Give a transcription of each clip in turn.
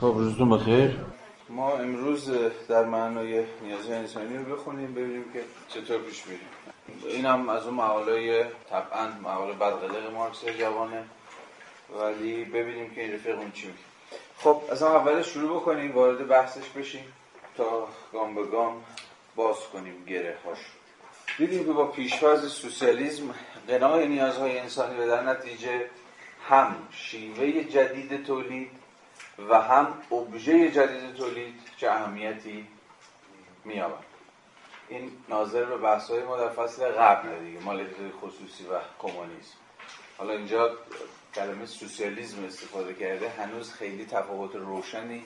خب روزتون بخیر. ما امروز در معنای نیازهای انسانی رو بخونیم ببینیم که چطور پیش میریم. این هم از اون مقاله طبعا مقاله بدقلق مارکس جوانه ولی ببینیم که این رفیق اون چی میگه. خب از اول شروع بکنیم وارد بحثش بشیم تا گام به گام باز کنیم گره هاش دیدیم که با پیشواز سوسیالیسم قناع نیازهای انسانی به در نتیجه هم شیوه جدید تولید و هم ابژه جدید تولید چه اهمیتی میابند این ناظر به بحث های ما در فصل قبل دیگه مالکیت خصوصی و کمونیسم. حالا اینجا کلمه سوسیالیسم استفاده کرده هنوز خیلی تفاوت روشنی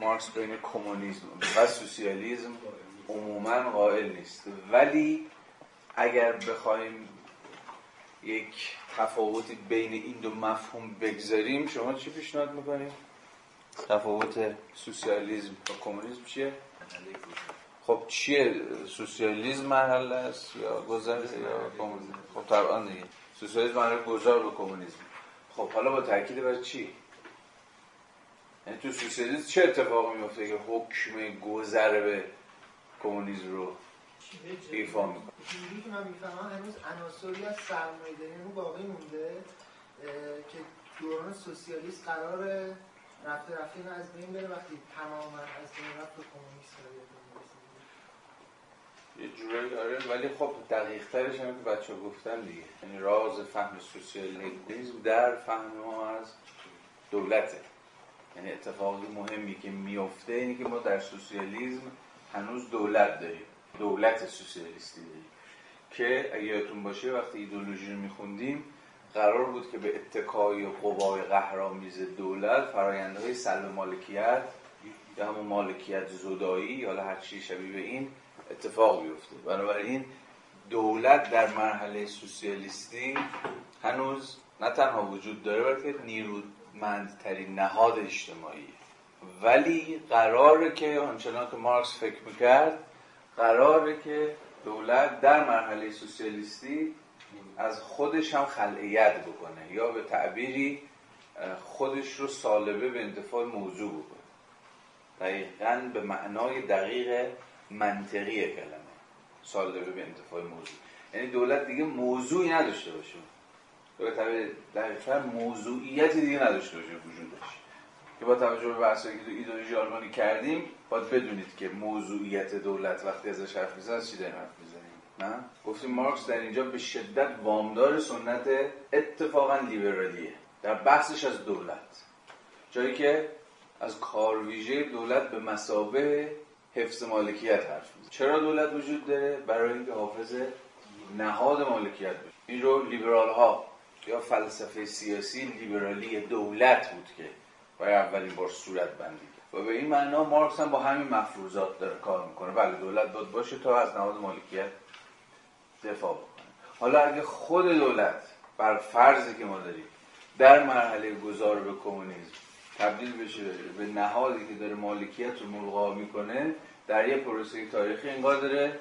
مارکس بین کمونیسم و سوسیالیسم عموما قائل نیست. ولی اگر بخوایم یک تفاوتی بین این دو مفهوم بگذاریم شما چی پیشنهاد می‌کنیم؟ تفاوت سوسیالیسم و کمونیسم چیه؟ خب چیه سوسیالیسم مرحله است یا گذر یا کمونیسم؟ خب طبعا دیگه. سوسیالیسم مرحله گذار به کمونیسم. خب حالا با تاکید بر چی؟ یعنی تو سوسیالیسم چه اتفاقی میفته که حکم گذر به کمونیسم رو ایفا می‌کنه؟ اینجوری که من می‌فهمم هنوز عناصری از سرمایه داری باقی مونده که دوران سوسیالیست قرار رفته رفته این از بین بره وقتی تماما از بین رفت کمونیست یه جورایی آره ولی خب دقیق ترش هم که بچه گفتن دیگه. یعنی راز فهم سوسیالیسم در فهم ما از دولته. یعنی اتفاقی مهمی که میفته اینه که ما در سوسیالیسم هنوز دولت داریم. دولت سوسیالیستی داریم. که اگه یادتون باشه وقتی ایدولوژی رو میخوندیم قرار بود که به اتکای قوای قهرآمیز دولت فرایندهای سلب مالکیت یا همون مالکیت زدایی یا هر چی شبیه به این اتفاق بیفته. بنابراین دولت در مرحله سوسیالیستی هنوز نه تنها وجود داره بلکه نیرومندترین نهاد اجتماعی. ولی قراره که آنچنان که مارکس فکر می‌کرد قراره که دولت در مرحله سوسیالیستی از خودش هم خلعیت بکنه یا به تعبیری خودش رو سالبه به انتفاع موضوع بکنه. دقیقا به معنای دقیق منطقی کلمه. سالبه به انتفاع موضوع. یعنی دولت دیگه موضوعی نداشته باشه. به تعبیر دقیقا موضوعیتی دیگه نداشته باشه وجودش که با توجه به بحثایی که تو آلمانی کردیم باید بدونید که موضوعیت دولت وقتی ازش حرف می‌زنیم از چی داریم حرف نه؟ گفتیم مارکس در اینجا به شدت وامدار سنت اتفاقا لیبرالیه. در بحثش از دولت. جایی که از کارویژه دولت به مسابه حفظ مالکیت حرف می‌زنه. چرا دولت وجود داره؟ برای اینکه حافظ نهاد مالکیت باشه. این رو لیبرال ها یا فلسفه سیاسی لیبرالی دولت بود که برای اولین بار صورت بندی و به این معنا مارکس هم با همین مفروضات داره کار می‌کنه. بله دولت باید باشه تا از نهاد مالکیت دفاع بکنه. حالا اگه خود دولت بر فرضی که ما داریم در مرحله گذار به کمونیسم تبدیل بشه به نهادی که داره مالکیت رو ملغا می‌کنه در یه پروسه تاریخی انگار داره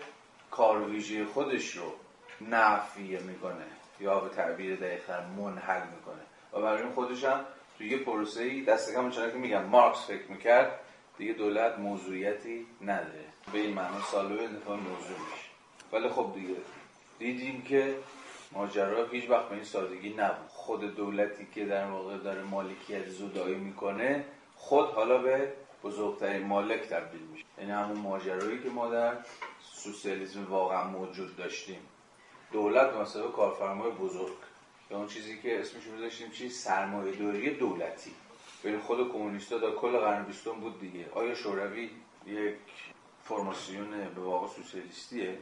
کارویژه خودش رو نفیه می‌کنه یا به تعبیر دقیقتر منحل می‌کنه. و برای خودش هم توی یه پروسه ای دست کم که میگم مارکس فکر می‌کرد دیگه دولت موضوعیتی نداره. به این معنا سالوه انتفاع موضوع میشه. ولی خب دیگه دیدیم که ماجرا هیچ وقت به این سادگی نبود. خود دولتی که در واقع داره مالکیت زدایی می‌کنه خود حالا به بزرگترین مالک تبدیل میشه. یعنی همون ماجرایی که ما در سوسیالیسم واقعا موجود داشتیم. دولت مثلا کارفرمای بزرگ. یا اون چیزی که اسمش رو داشتیم چی؟ سرمایه داری دولتی. بین خود کمونیستا در کل قرن بیستم بود دیگه. آیا شوروی یک فرماسیون به واقع سوسیالیستیه؟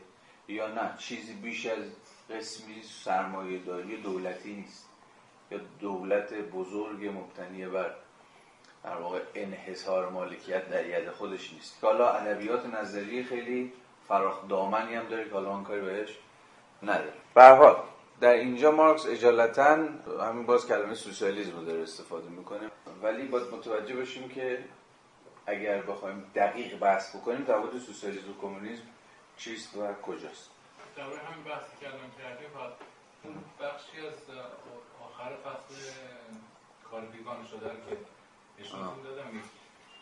یا نه چیزی بیش از قسمی سرمایه داری دولتی نیست. یا دولت بزرگ مبتنی بر در واقع انحصار مالکیت در ید خودش نیست. که حالا ادبیات نظری خیلی فراخ دامنی هم داره که حالا کاری بهش نداره. به در اینجا مارکس اجالتا همین باز کلمه سوسیالیسم رو داره استفاده می‌کنه. ولی باید متوجه باشیم که اگر بخوایم دقیق بحث بکنیم تفاوت سوسیالیسم و کمونیسم چیست و کجاست؟ در همین بحثی که الان کردیم اون بخشی از آخر فصل کار بیگانه شده که نشونتون دادم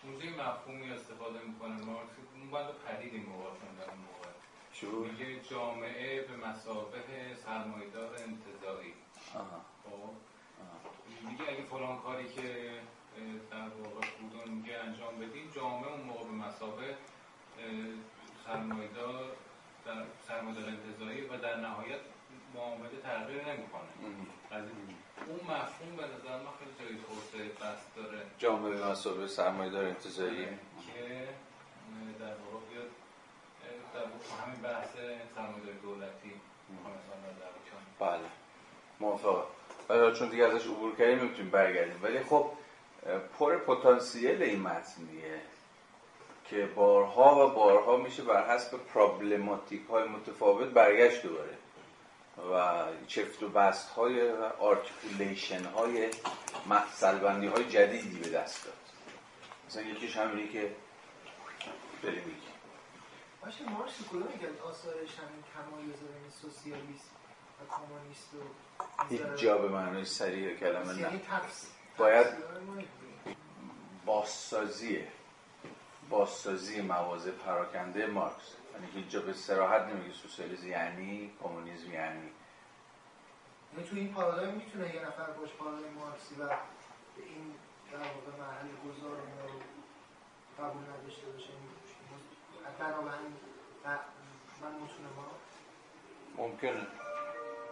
اونجا مفهومی استفاده می‌کنه. مارکس اون بند پدید این موقع خوندن اون موقع. میگه جامعه به مسابه سرمایدار انتظاری آها. خب. میگه اگه فلان کاری که در واقع بودون میگه انجام بدیم جامعه اون موقع به مسابه سرمایدار در سرمایدار انتظاری و در نهایت معامله تغییر نمی‌کنه. اون مفهوم به نظر من خیلی جای توسعه بست داره. جامعه به مسابقه سرمایه دار انتظاری. که در واقع بیاد در واقع همین بحث سرمایه‌داری دولتی بله. موافقم. ولی چون دیگه ازش عبور کردیم نمی‌تونیم برگردیم. ولی خب پر پتانسیل این متن دیگه که بارها و بارها میشه بر حسب problematic های متفاوت برگشت دوباره. و چفت و بست های و articulation های های جدیدی به دست داد. مثلا یکیش همینه که بریم میگیم باشه مارکس کدوم از آثارش همین تمایز بین سوسیالیسم و کمونیست و هیچ جا به معنای صریح کلمه نه. یعنی باید- اینجوریه. بازسازی مواضع پراکنده مارکس. یعنی هیچ جا به سراحت نمیگه سوسیالیسم یعنی کمونیسم یعنی. یعنی تو این پارادایم می‌تونه یه نفر باش پارادایم مارکسی و به این در واقع محل گذار رو قبول نداشته باشه. بنابراین ب- من می‌تونه ما ممکنه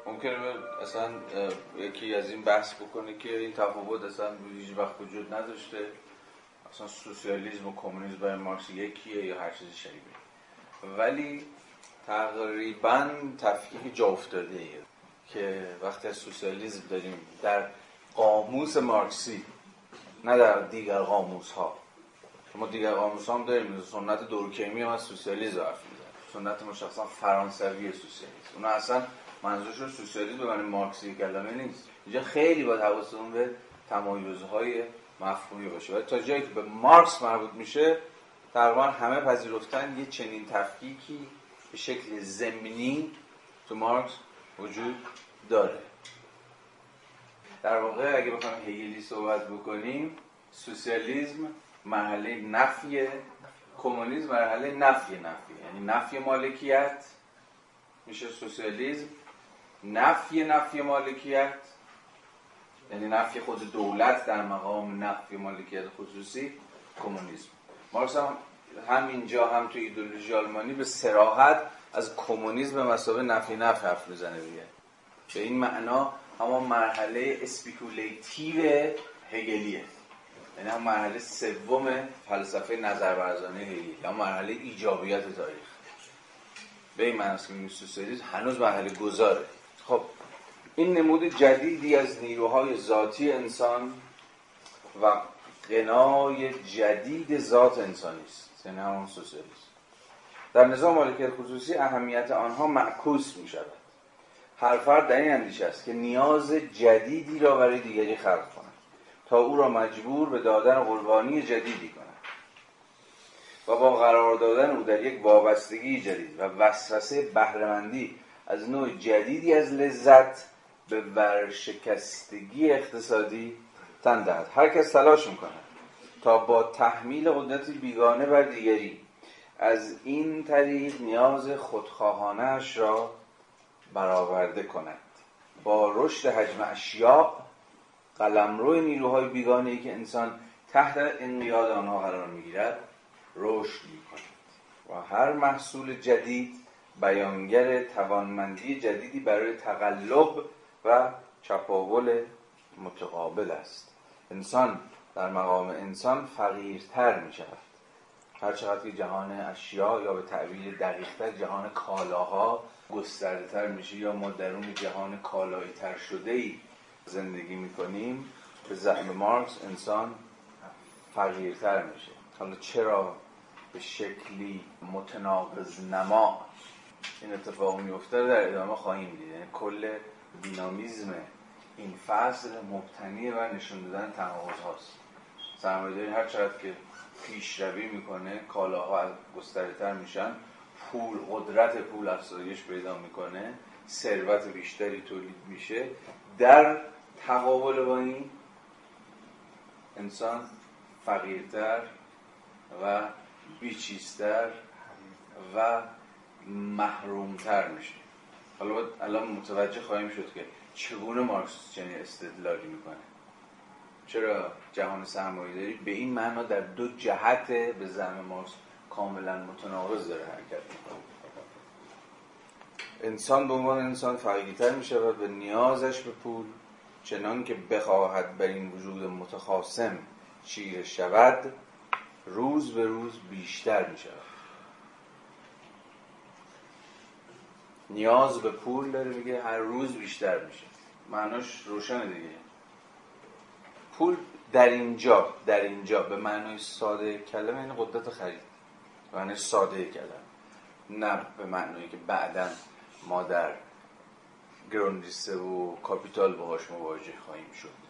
ممکنه اصلا یکی از این بحث بکنه که این تفاوت اصلا هیچ وقت وجود نداشته. اصلا سوسیالیسم و کمونیسم برای مارکس یکیه یا هر چیز شبیه. ولی تقریبا تفکیک جا افتاده ایه که وقتی از سوسیالیسم داریم در قاموس مارکسی نه در دیگر قاموس ها ما دیگر قاموس هم داریم. سنت دورکیمی هم از سوسیالیسم حرف سنت مشخصا فرانسوی سوسیالیسم اونا اصلا منظورشون سوسیالیسم به معنی مارکسی کلمه نیست. اینجا خیلی با حواستون به تمایزهای مفهومی باشه. ولی تا جایی که به مارکس مربوط میشه تقریبا همه پذیرفتن یه چنین تفکیکی به شکل زمینی تو مارکس وجود داره. در واقع اگه بخوایم هگلی صحبت بکنیم سوسیالیسم مرحله نفی کمونیسم مرحله نفی نفی. یعنی نفی مالکیت میشه سوسیالیسم نفی نفی مالکیت. یعنی نفی خود دولت در مقام نفی مالکیت خصوصی کمونیسم. مارکس هم همینجا هم تو ایدئولوژی آلمانی به صراحت از کمونیسم به مثابه نفی نفی حرف می‌زنه دیگه. به این معنا همون مرحله speculative هگلیه. یعنی هم مرحله سوم فلسفه نظرورزانه هگل یا مرحله ایجابیت تاریخ. به این معنی است که هنوز مرحله گذاره. خب این نمود جدیدی از نیروهای ذاتی انسان و قنای جدید ذات انسانی است. یعنی همون سوسیالیسم. در نظام مالکیت خصوصی اهمیت آنها معکوس می شود هر فرد در این اندیشه است که نیاز جدیدی را برای دیگری خلق کند تا او را مجبور به دادن قربانی جدیدی کند و با قرار دادن او در یک وابستگی جدید و وسوسه بهرهمندی از نوع جدیدی از لذت به ورشکستگی اقتصادی تن دهد. هر کس تلاش می‌کند تا با تحمیل قدرتی بیگانه بر دیگری از این طریق نیاز خودخواهانش را برآورده کند. با رشد حجم اشیاء قلمرو نیروهای بیگانه ای که انسان تحت انقیاد آنها قرار می‌گیرد رشد می‌کند و هر محصول جدید بیانگر توانمندی جدیدی برای تقلب و چپاول متقابل است. انسان در مقام انسان فقیرتر می شود هر چقدر که جهان اشیا یا به تعبیر دقیقتر جهان کالاها گسترده تر میشه یا ما درون جهان کالایی تر شده ای زندگی می‌کنیم به زعم مارکس انسان فقیرتر میشه. حالا چرا به شکلی متناقض نما این اتفاق میفته در ادامه خواهیم دید. یعنی کل دینامیزم این فصل مبتنی بر نشون دادن تناقض هاست. سرمایه‌داری هر چقدر که پیشروی می‌کنه کالاها گسترتر میشن پول قدرت پول افزایش پیدا می‌کنه ثروت بیشتری تولید میشه. در تقابل با این انسان فقیرتر و بیچیستر و محرومتر میشه. حالا الان متوجه خواهیم شد که چگونه مارکس چنین استدلالی می‌کنه. چرا جهان سرمایه‌داری به این معنا در دو جهت به زعم مارکس کاملا متناقض داره حرکت می‌کنه. انسان به عنوان انسان فقیرتر می شود و نیازش به پول چنان که بخواهد بر این وجود متخاصم چیره شود روز به روز بیشتر می شود نیاز به پول داره میگه هر روز بیشتر میشه. معناش روشنه دیگه. پول در اینجا در اینجا. به معنای ساده کلمه یعنی قدرت خرید. به معنای ساده کلمه. نه به معنایی که بعدا ما در گروندیسه و کاپیتال باهاش مواجه خواهیم شد.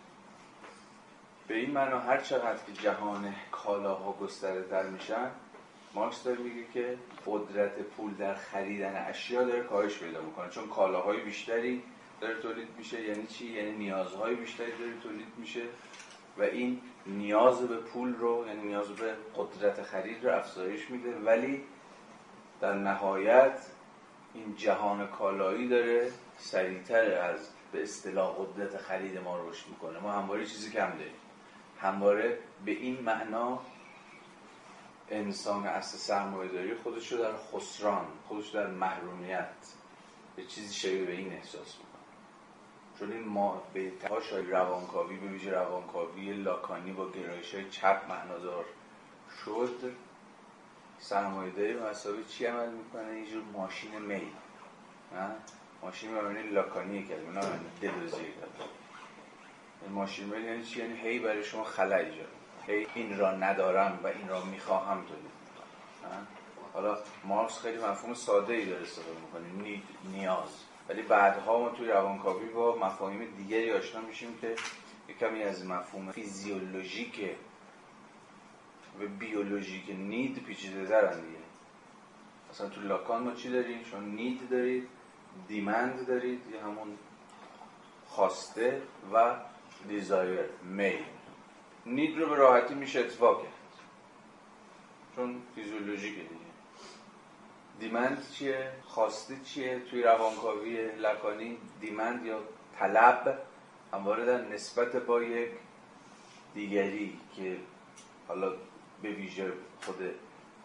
به این معنا هر چقدر که جهان کالاها گسترده تر میشن مارکس داره میگه که قدرت پول در خریدن اشیا داره کاهش پیدا می‌کنه. چون کالاهای بیشتری داره تولید میشه. یعنی چی؟ یعنی نیازهای بیشتری داره تولید میشه. و این نیاز به پول رو یعنی نیاز به قدرت خرید رو افزایش میده. ولی در نهایت این جهان کالایی داره سریعتر از به اصطلاح قدرت خرید ما رشد می‌کنه. ما همواره چیزی کم داریم. همواره به این معنا انسان اصل سرمایه داری خودش رو در خسران خودش در محرومیت به چیزی شبیه به این احساس می‌کنه. چون این ما به تهاشای روانکاوی به ویژه روانکاوی لاکانی با گرایش های چپ معنادار شد. سرمایه داری مسابقه چی عمل می‌کنه؟ اینجور ماشین میل. ماشین مبنی لاکانی کرد نه دلوزی. ماشین میل یعنی چی؟ یعنی هی برای شما خلا ایجاد این را ندارم و این را می‌خواهم تولید حالا مارکس خیلی مفهوم ساده ای داره استفاده می‌کنه نید نیاز. ولی بعدها ما توی روانکاوی با مفاهیم دیگری آشنا میشیم که کمی از مفهوم فیزیولوژیک و بیولوژیک نید پیچیده دارن دیگه. مثلا تو لاکان ما چی داریم؟ شما نید دارید دیمند دارید یا همون خواسته و دیزایر میل. نید رو به راحتی میشه اتفاق کرد چون فیزیولوژیکه دیگه دیمند چیه؟ خواسته چیه؟ توی روانکاوی لکانی دیمند یا طلب همواره در نسبت با یک دیگری که حالا به ویژه خود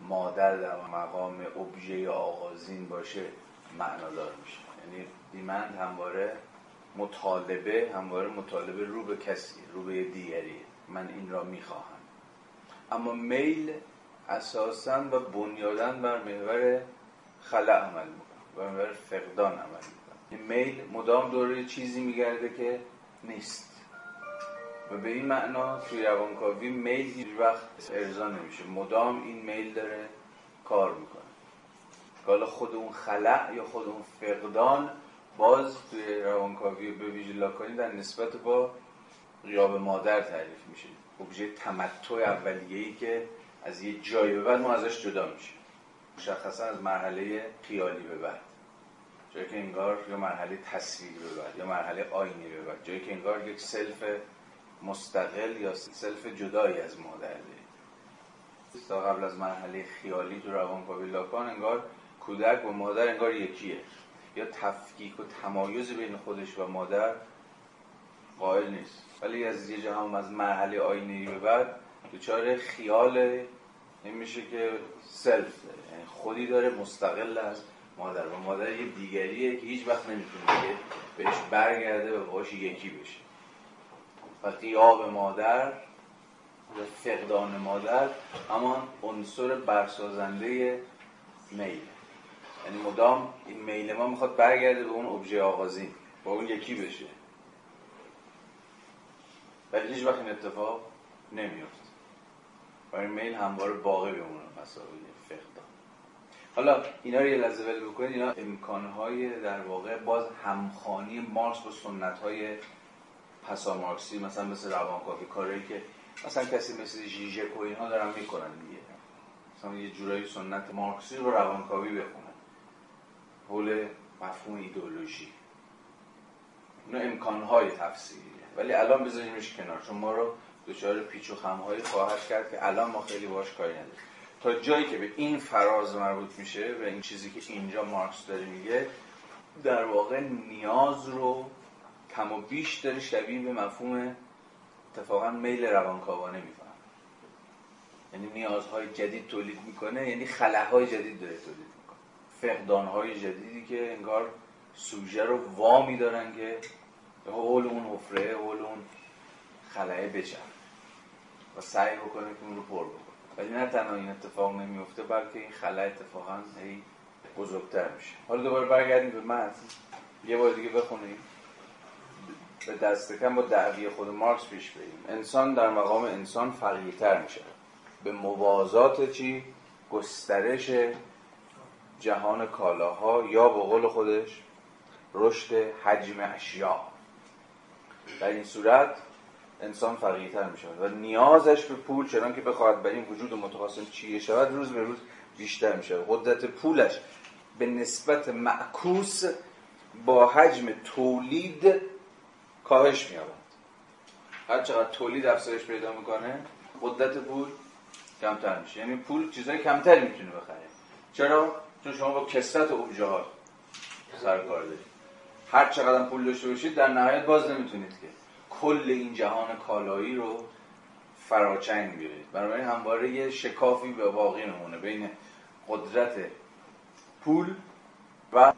مادر در مقام ابژه آغازین باشه معنادار میشه یعنی دیمند همواره مطالبه همواره مطالبه رو به کسی رو به دیگری من این را می‌خواهم. اما میل اساسا و بنیادن بر محور خلع عمل می‌کنه و محور فقدان عمل می‌کنه این میل مدام دوره چیزی میگرده که نیست. و به این معنا توی روانکاوی میل هیچ وقت ارضا نمیشه. مدام این میل داره کار می‌کنه. حالا خود اون خلأ یا خود اون فقدان باز توی روانکاوی به ویژه لاکانی در نسبت با غیاب مادر تعریف میشه. ابژه تمتع اولیه‌ای که از یه جایی به بعد ما ازش جدا میشه مشخصا از مرحله خیالی به بعد. جایی که انگار یا مرحله تصویری به بعد یا مرحله آینه‌ای به بعد. جایی که انگار یک self مستقل یا self جدایی از مادر دارید تا قبل از مرحله خیالی تو روانکاوی لاکان انگار کودک و مادر انگار یکیه. یا تفکیک و تمایز بین خودش و مادر قائل نیست. ولی از یه جهان از مرحله آینی به بعد دوچار خیال این میشه که سلف یعنی خودی داره مستقل از مادر و مادر یه دیگریه که هیچ وقت نمی‌تونه که بهش برگرده و باش یکی بشه. و قیاب مادر و فقدان مادر اما عنصر برسازنده میل. یعنی مدام این میل ما می‌خواد برگرده به اون ابژه آغازین با اون یکی بشه. ولی هیچ وقت این اتفاق نمیفت و این میل همواره باقی بمونه مسائل فقدان. حالا اینا رو یه لحظه ولی بکنید. اینا امکانهای در واقع باز همخانی مارکس با سنتهای پسا مارکسی مثلا مثل روانکاوی کاری که مثلا کسی مثل ژیژک و اینها دارن می‌کنن دیگه. مثلا یه جورایی سنت مارکسی رو روانکاوی بخونن حول مفهوم ایدئولوژی. اینا امکانهای تفسیریه ولی الان بذاریمش کنار. چون ما رو دچار پیچ و خمهایی خواهد کرد که الان ما خیلی باش کاری نداریم. تا جایی که به این فراز مربوط میشه و این چیزی که اینجا مارکس داره میگه در واقع نیاز رو کم و بیش داره شبیه به مفهوم اتفاقا میل روانکاوانه می‌کنه یعنی نیازهای جدید تولید می‌کنه یعنی خلاهای جدید داره تولید می‌کنه. فقدانهای جدیدی که انگار سوژه رو وا میدارن که حول اون حفره حول اون خلاه بچن و سعی بکنه که اون رو پر بکنه. ولی نه تنها این اتفاق نمیفته بلکه این خلا اتفاقا هی بزرگتر میشه. حالا دوباره برگردیم به متن یه بار دیگه بخونیم. به دست کم با دعوی خود مارکس پیش بریم. انسان در مقام انسان فقیرتر میشه. به موازات چی؟ گسترش جهان کالاها یا به قول خودش رشد حجم اشیا در این صورت انسان فقیرتر می شود و نیازش به پول چنان که بخواهد بر این وجود متخاصم چیه شود روز به روز بیشتر می شود قدرت پولش به نسبت معکوس با حجم تولید کاهش می یابد هر چقدر تولید افزایش پیدا می‌کنه قدرت پول کمتر میشه. یعنی پول چیزای کمتری می‌تونه بخره. چرا؟ چون شما با کسرت اوبژه ها سر کار دارید. هر چقدر پول داشته باشید در نهایت باز نمی‌تونید که کل این جهان کالایی رو فراچنگ بیارید. برای همواره یه شکافی به باقی نمونه بین قدرت پول و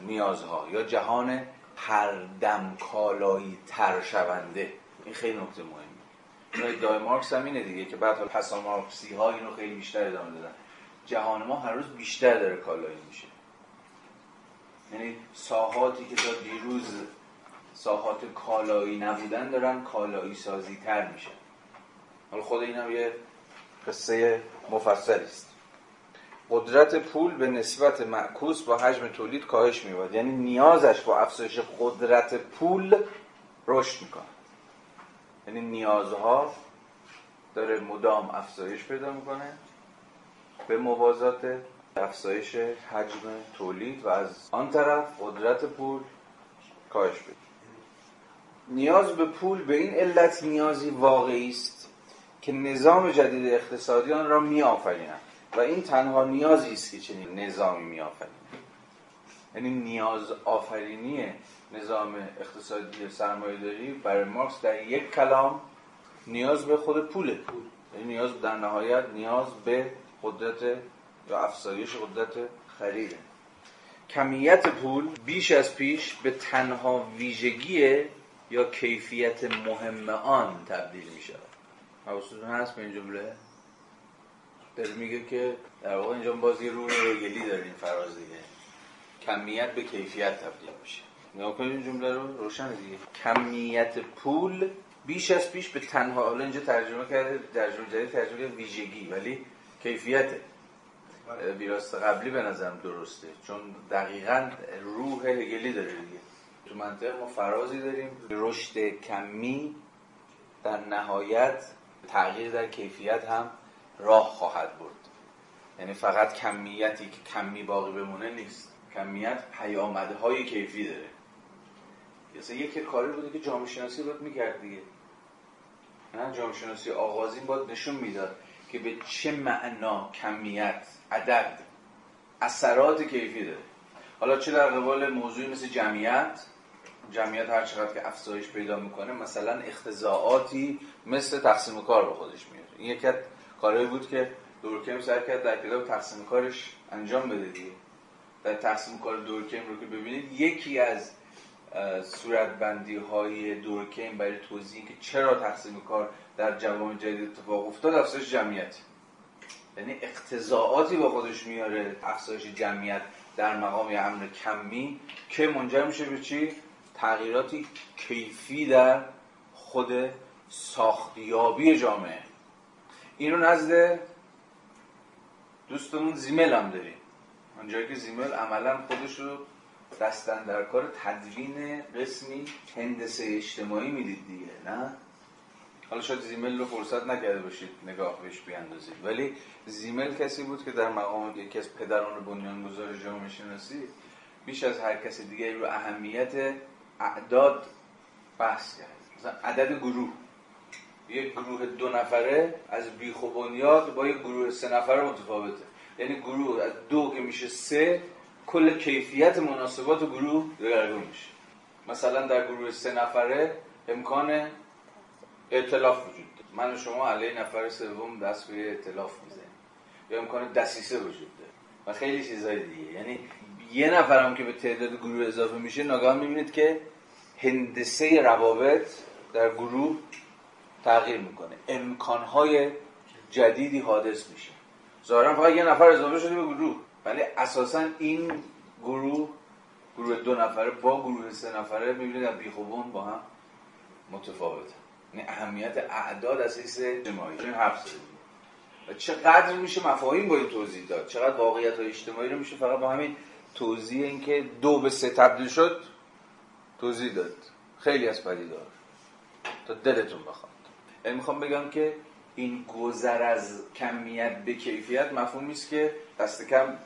نیازها یا جهان هر دم کالایی تر شونده. این خیلی نکته مهمه ادعای مارکس هم اینه دیگه که بعد پسا مارکسی ها اینو خیلی بیشتر ادامه دادن. جهان ما هر روز بیشتر داره کالایی میشه. یعنی ساحاتی که تا دیروز ساحات کالایی نبودن دارن کالایی سازی تر میشن حالا خود این هم یه قصه مفصلی است. قدرت پول به نسبت معکوس با حجم تولید کاهش میبود یعنی نیازش با افزایش قدرت پول رشد می‌کنه. یعنی نیازها داره مدام افزایش پیدا می‌کنه به موازات افزایش حجم تولید و از آن طرف قدرت پول کاهش پیدا نیاز به پول به این علت نیازی واقعی است که نظام جدید اقتصادی آن را می آفریند و این تنها نیازی است که چنین نظامی می آفریند یعنی نیاز آفرینی نظام اقتصادی سرمایه داری برای مارکس در یک کلام نیاز به خود پوله. یعنی نیاز در نهایت نیاز به قدرت یا افزایش قدرت خریده. کمیت پول بیش از پیش به تنها ویژگی یا کیفیت مهم آن تبدیل می شود. حواستون هست به این جمله؟ داره میگه که در واقع اینجا بازی رو هگلی داره این فراز دیگه. کمیت به کیفیت تبدیل میشه. نگاه کنید این جمله رو روشن دیگه. کمیت پول بیش از پیش به تنها حالا اینجا ترجمه کرده ترجمه جدید ترجمه ویژگی ولی کیفیت ویراست قبلی به نظرم درسته. چون دقیقا روح هگلی داره دیگه. تو منطق ما فرازی داریم. رشد کمی در نهایت تغییر در کیفیت هم راه خواهد برد. یعنی فقط کمیتی که کمی باقی بمونه نیست. کمیت پیامده های کیفی داره. مثلا یکی کاری بوده که جامعه شناسی باید می‌کرد دیگه. نه جامعه شناسی آغازین باید نشون می‌داد که به چه معنا کمیت عدد اثرات کیفی داره. حالا چه در قبال موضوعی مثل جمعیت؟ جمعیت هر چقدر که افزایش پیدا می‌کنه مثلا اختزاعاتی مثل تقسیم کار به خودش میاره این یکی کارهایی بود که دورکیم سر کرد در کتاب تقسیم کارش انجام بده دیگه. در تقسیم کار دورکیم رو که ببینید یکی از صورتبندی های دورکیم برای توضیح که چرا تقسیم کار در جوامع جدید اتفاق افتاد افزایش جمعیت یعنی اقتضاعاتی با خودش میاره افزایش جمعیت در مقام امر کمی که منجر میشه به چی؟ تغییراتی کیفی در خود ساختیابی جامعه. این نزد دوستمون زیمل هم داریم. اونجایی که زیمل عملا خودش رو دستن در کار تدوین قسمی هندسه اجتماعی می‌دید دیگه نه؟ حالا شاید زیمل رو فرصت نکرده باشید نگاه بهش بیاندازید. ولی زیمل کسی بود که در مقام یکی از پدران بنیانگذار جامعه شناسی بیش از هر کسی دیگه رو اهمیت اعداد بحث کرد. مثلا عدد گروه. یک گروه دو نفره از بیخ و بنیاد با یک گروه سه نفره متفاوته. یعنی گروه از دو که میشه سه کل کیفیت مناسبات گروه دگرگون میشه. مثلا در گروه سه نفره امکان اعتلاف وجود داره. من و شما علیه نفر سوم دست به اعتلاف می‌زنیم. یا امکان دسیسه وجود داره. و خیلی چیزهای دیگه. یعنی یه نفرم که به تعداد گروه اضافه میشه ناگهان می‌بینید که هندسه روابط در گروه تغییر می‌کنه. امکانهای جدیدی حادث میشه. ظاهرا فقط یه نفر اضافه شده به گروه. ولی اساسا این گروه گروه دو نفره با گروه سه نفره می‌بینید در بیخوبون با هم متفاوته اهمیت اعداد اساس اجتماعی. این حرف و چقدر میشه مفاهیم با این توضیح داد؟ چقدر واقعیت های اجتماعی رو میشه فقط با همین توضیح اینکه دو به سه تبدیل شد توضیح داد. خیلی از پدیدار. تا دلتون بخواد. یعنی می‌خوام بگم که این گذر از کمیت به کیفیت مفهومی است که دست کم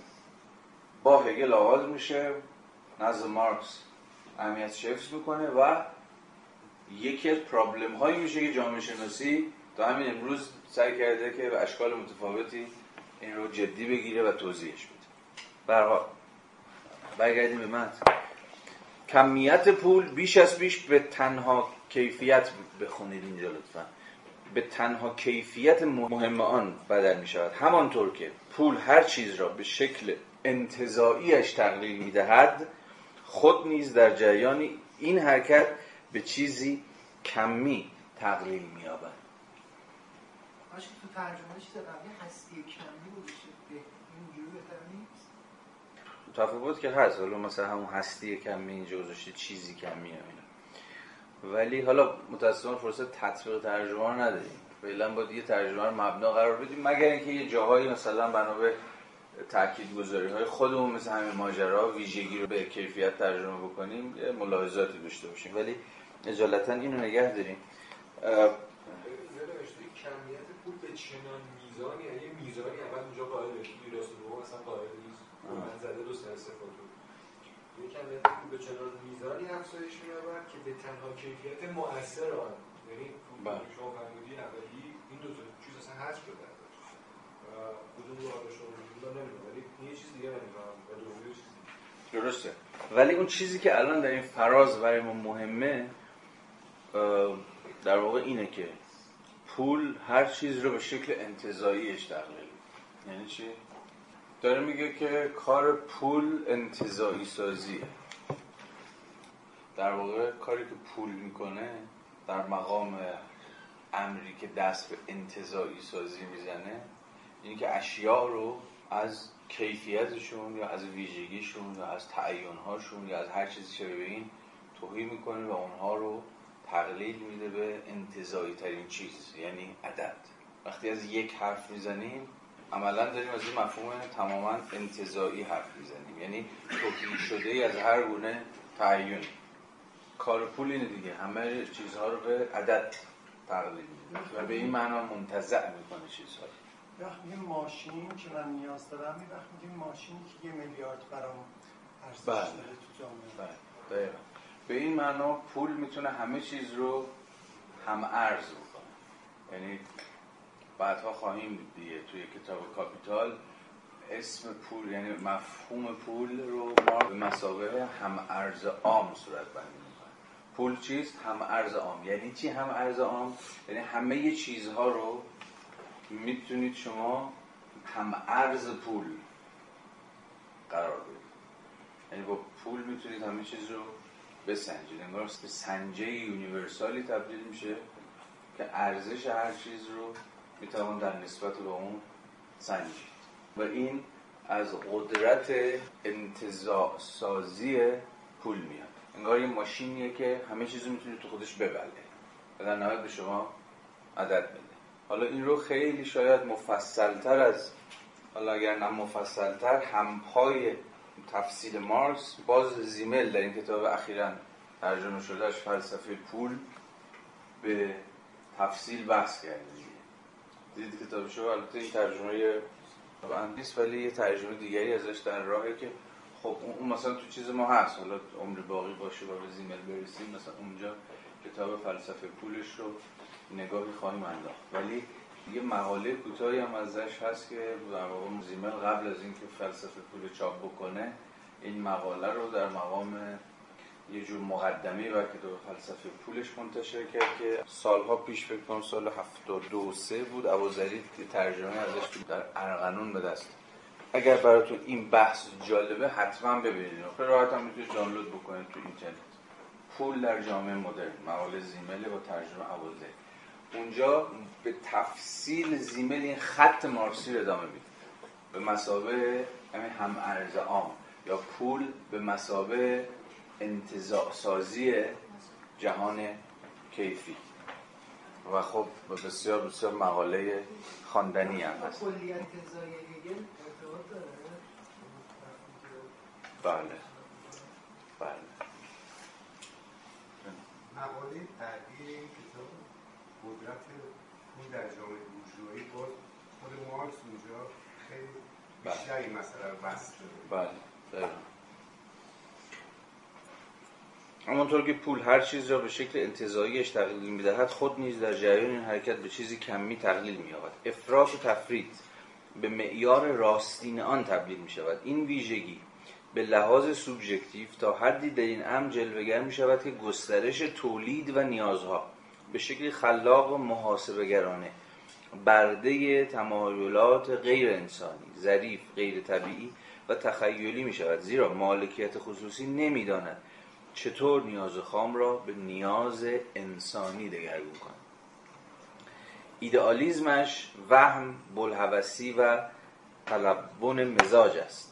با هگل آغاز میشه. نزد مارکس اهمیت حفظ می‌کنه و یکی از پرابلم هایی میشه که جامعه شناسی تا همین امروز سعی کرده که به اشکال متفاوتی این رو جدی بگیره و توضیحش بده. برها برگردیم به من کمیت پول بیش از بیش به تنها کیفیت بخونید اینجا لطفا. به تنها کیفیت مهم آن بدل می شود همانطور که پول هر چیز را به شکل انتظاییش تقلیل می دهد خود نیز در جریان این حرکت به چیزی کمی تقلیل می یابد تو ترجمه چیز قبلی هستی کمی نیست؟ تفاوت که هست. حالا مثلا همون هستی کمی اینجا گذاشته چیزی کمی اینا. ولی حالا متاسفانه فرصت تطبیق ترجمه رو نداریم. فعلا باید یه ترجمه رو مبنا قرار بدیم مگر اینکه یه جاهایی مثلا بنا به تاکید گذاری های خودمون مثل همین ماجرا ویژگی رو به کیفیت ترجمه بکنیم یه ملاحظاتی داشته باشیم. ولی اجالتا اینو نگه داریم کمیت پول به چنان میزانی یعنی میزانی اول اونجا قائل میراث دوم اصلا قائل نیست من زده دو سر صفات یه کمیت پول به چنان میزانی افزایش می‌یابد که به تنها کیفیت مؤثر آن یعنی. شما فرمودین اولی این دو تا چیز اصلا حذف شده کدوم رو شما وجود نمی‌دونم ولی یه چیز دیگه نمی‌دونم و دومی چیز درسته ولی اون چیزی که الان در این فراز برای ما مهمه در واقع اینه که پول هر چیز رو به شکل انتظاییش تقلیل یعنی چی؟ داره میگه که کار پول انتظایی سازیه در واقع کاری که پول می‌کنه در مقام امری که دست به انتظایی سازی می‌زنه اینی که اشیاء رو از کیفیتشون یا از ویژگیشون یا از تعیینهاشون یا از هر چیزی شبیه به این توهی می‌کنه و اونها رو تقلیل میده به انتظایی ترین چیز یعنی عدد. وقتی از یک حرف می‌زنیم عملا داریم از این مفهوم تماما انتظایی حرف می‌زنیم. یعنی توهی شده ای از هر گونه تعیین کار پول اینه دیگه. همه چیزها رو به عدد تقلیل میده. و به این معنا منتزع می‌کنه چیزها. یه ماشین که من نیاز دارم یه وقت میگیم ماشینی که یه میلیارد برام ارزش بله. داره تو جامعه. بله. دقیقا. به این معنا پول می‌تونه همه چیز رو هم ارز بکنه یعنی بعدها خواهیم دیگه توی کتاب کاپیتال اسم پول یعنی مفهوم پول رو ما به مسابقه هم ارز عام صورت بندی پول چیست؟ هم ارز عام یعنی چی هم ارز عام؟ یعنی همه چیزها رو می‌تونید شما هم ارز پول قرار بدید یعنی با پول می‌تونید همه چیز رو بسنجید انگار به سنجه یونیورسالی تبدیل میشه که ارزش هر چیز رو می‌توان در نسبت به اون سنجید. و این از قدرت انتظاع سازی پول میاد. انگار یه ماشینیه که همه چیز رو می‌تونه تو خودش ببله. و در نهایت به شما عدد بده. حالا این رو خیلی شاید مفصلتر از حالا اگر نه مفصلتر همپای تفصیل مارکس باز زیمل در این کتاب اخیرا ترجمه شدهش فلسفه پول به تفصیل بحث کرده دیدید کتابشو؟ البته این ترجمه نیست ولی یه ترجمه دیگری ازش در راهه که خب اون مثلا تو چیز ما هست. حالا عمر باقی باشه و به زیمل برسیم مثلا اونجا کتاب فلسفه پولش رو نگاهی خواهیم انداخت. ولی یه مقاله کوتاهی هم ازش هست که در واقع زیمل قبل از اینکه فلسفه پول چاپ بکنه این مقاله رو در مقام یه جور مقدمه و کتاب فلسفه پولش منتشر کرد که سالها پیش فکر کنم سال 72 سه بود ابوذری ترجمه ازش در ارغنون به دست اگر براتون این بحث جالبه حتما ببینید. خیلی راحت هم می‌تونید دانلود بکنید تو اینترنت. پول در جامعه مدرن. مقاله زیمله با ترجمه ابوذری اونجا به تفصیل زیمل این خط مارکسی رو ادامه میده. به مسابه همین هم ارز عام یا پول به مسابه انتظاع سازی جهان کیفی. و خب بسیار بسیار مقاله خواندنی هم هست. داره. بله. بله. مقاله کتاب قدرت پول در جامعه بورژوایی. باز خود مارکس اونجا خیلی بیشتر این مسئله رو داره بله دقیقاً. همانطور که پول هر چیز را به شکل انتظاییش تقلیل می‌دهد خود نیز در جریان این حرکت به چیزی کمی تقلیل مییابد. افراط و تفرید به معیار راستین آن تبدیل می شود این ویژگی به لحاظ سوبژکتیو تا حدی در این امر جلوگر می شود که گسترش تولید و نیازها به شکل خلاق و محاسبگرانه برده تمایلات غیر انسانی ظریف غیر طبیعی و تخیلی می شود. زیرا مالکیت خصوصی نمی‌داند چطور نیاز خام را به نیاز انسانی دگرگون کند ایدئالیزمش وهم بلحوثی و تلبن مزاج است.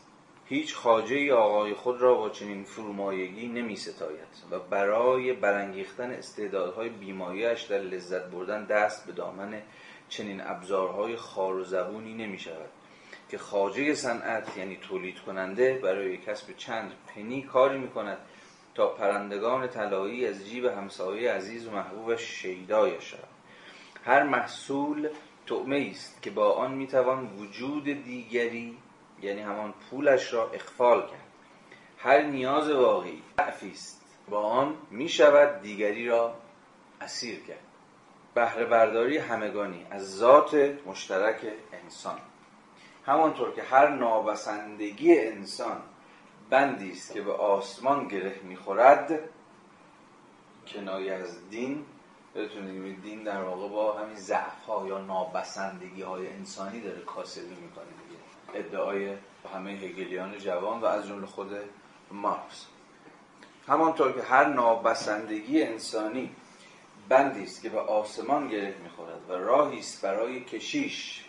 هیچ خاجه آقای خود را با چنین فرومایگی نمی ستاید و برای برانگیختن استعدادهای بیمایش در لذت بردن دست به دامن چنین ابزارهای خار و زبونی نمی شود که خاجه صنعت یعنی تولید کننده برای کسب چند پنی کاری می کند تا پرندگان طلایی از جیب همسایه عزیز و محبوبش شیدایش شود هر محصول تعمه است که با آن می‌توان وجود دیگری یعنی همان پولش را اخفال کرد. هر نیاز واقعی ضعفی است. با آن می‌شود دیگری را اسیر کرد. بهره برداری همگانی از ذات مشترک انسان. همانطور که هر نابسندگی انسان بندی است که به آسمان گره می‌خورد کنایه از دین بتونید دین در واقع با همین ضعف ها یا نابسندگی های انسانی داره کاسبی دیگه ادعای همه هگلیان جوان و از جمله خود مارکس. همانطور که هر نابسندگی انسانی بندی است که به آسمان گره می‌خورد و راهی است برای کشیش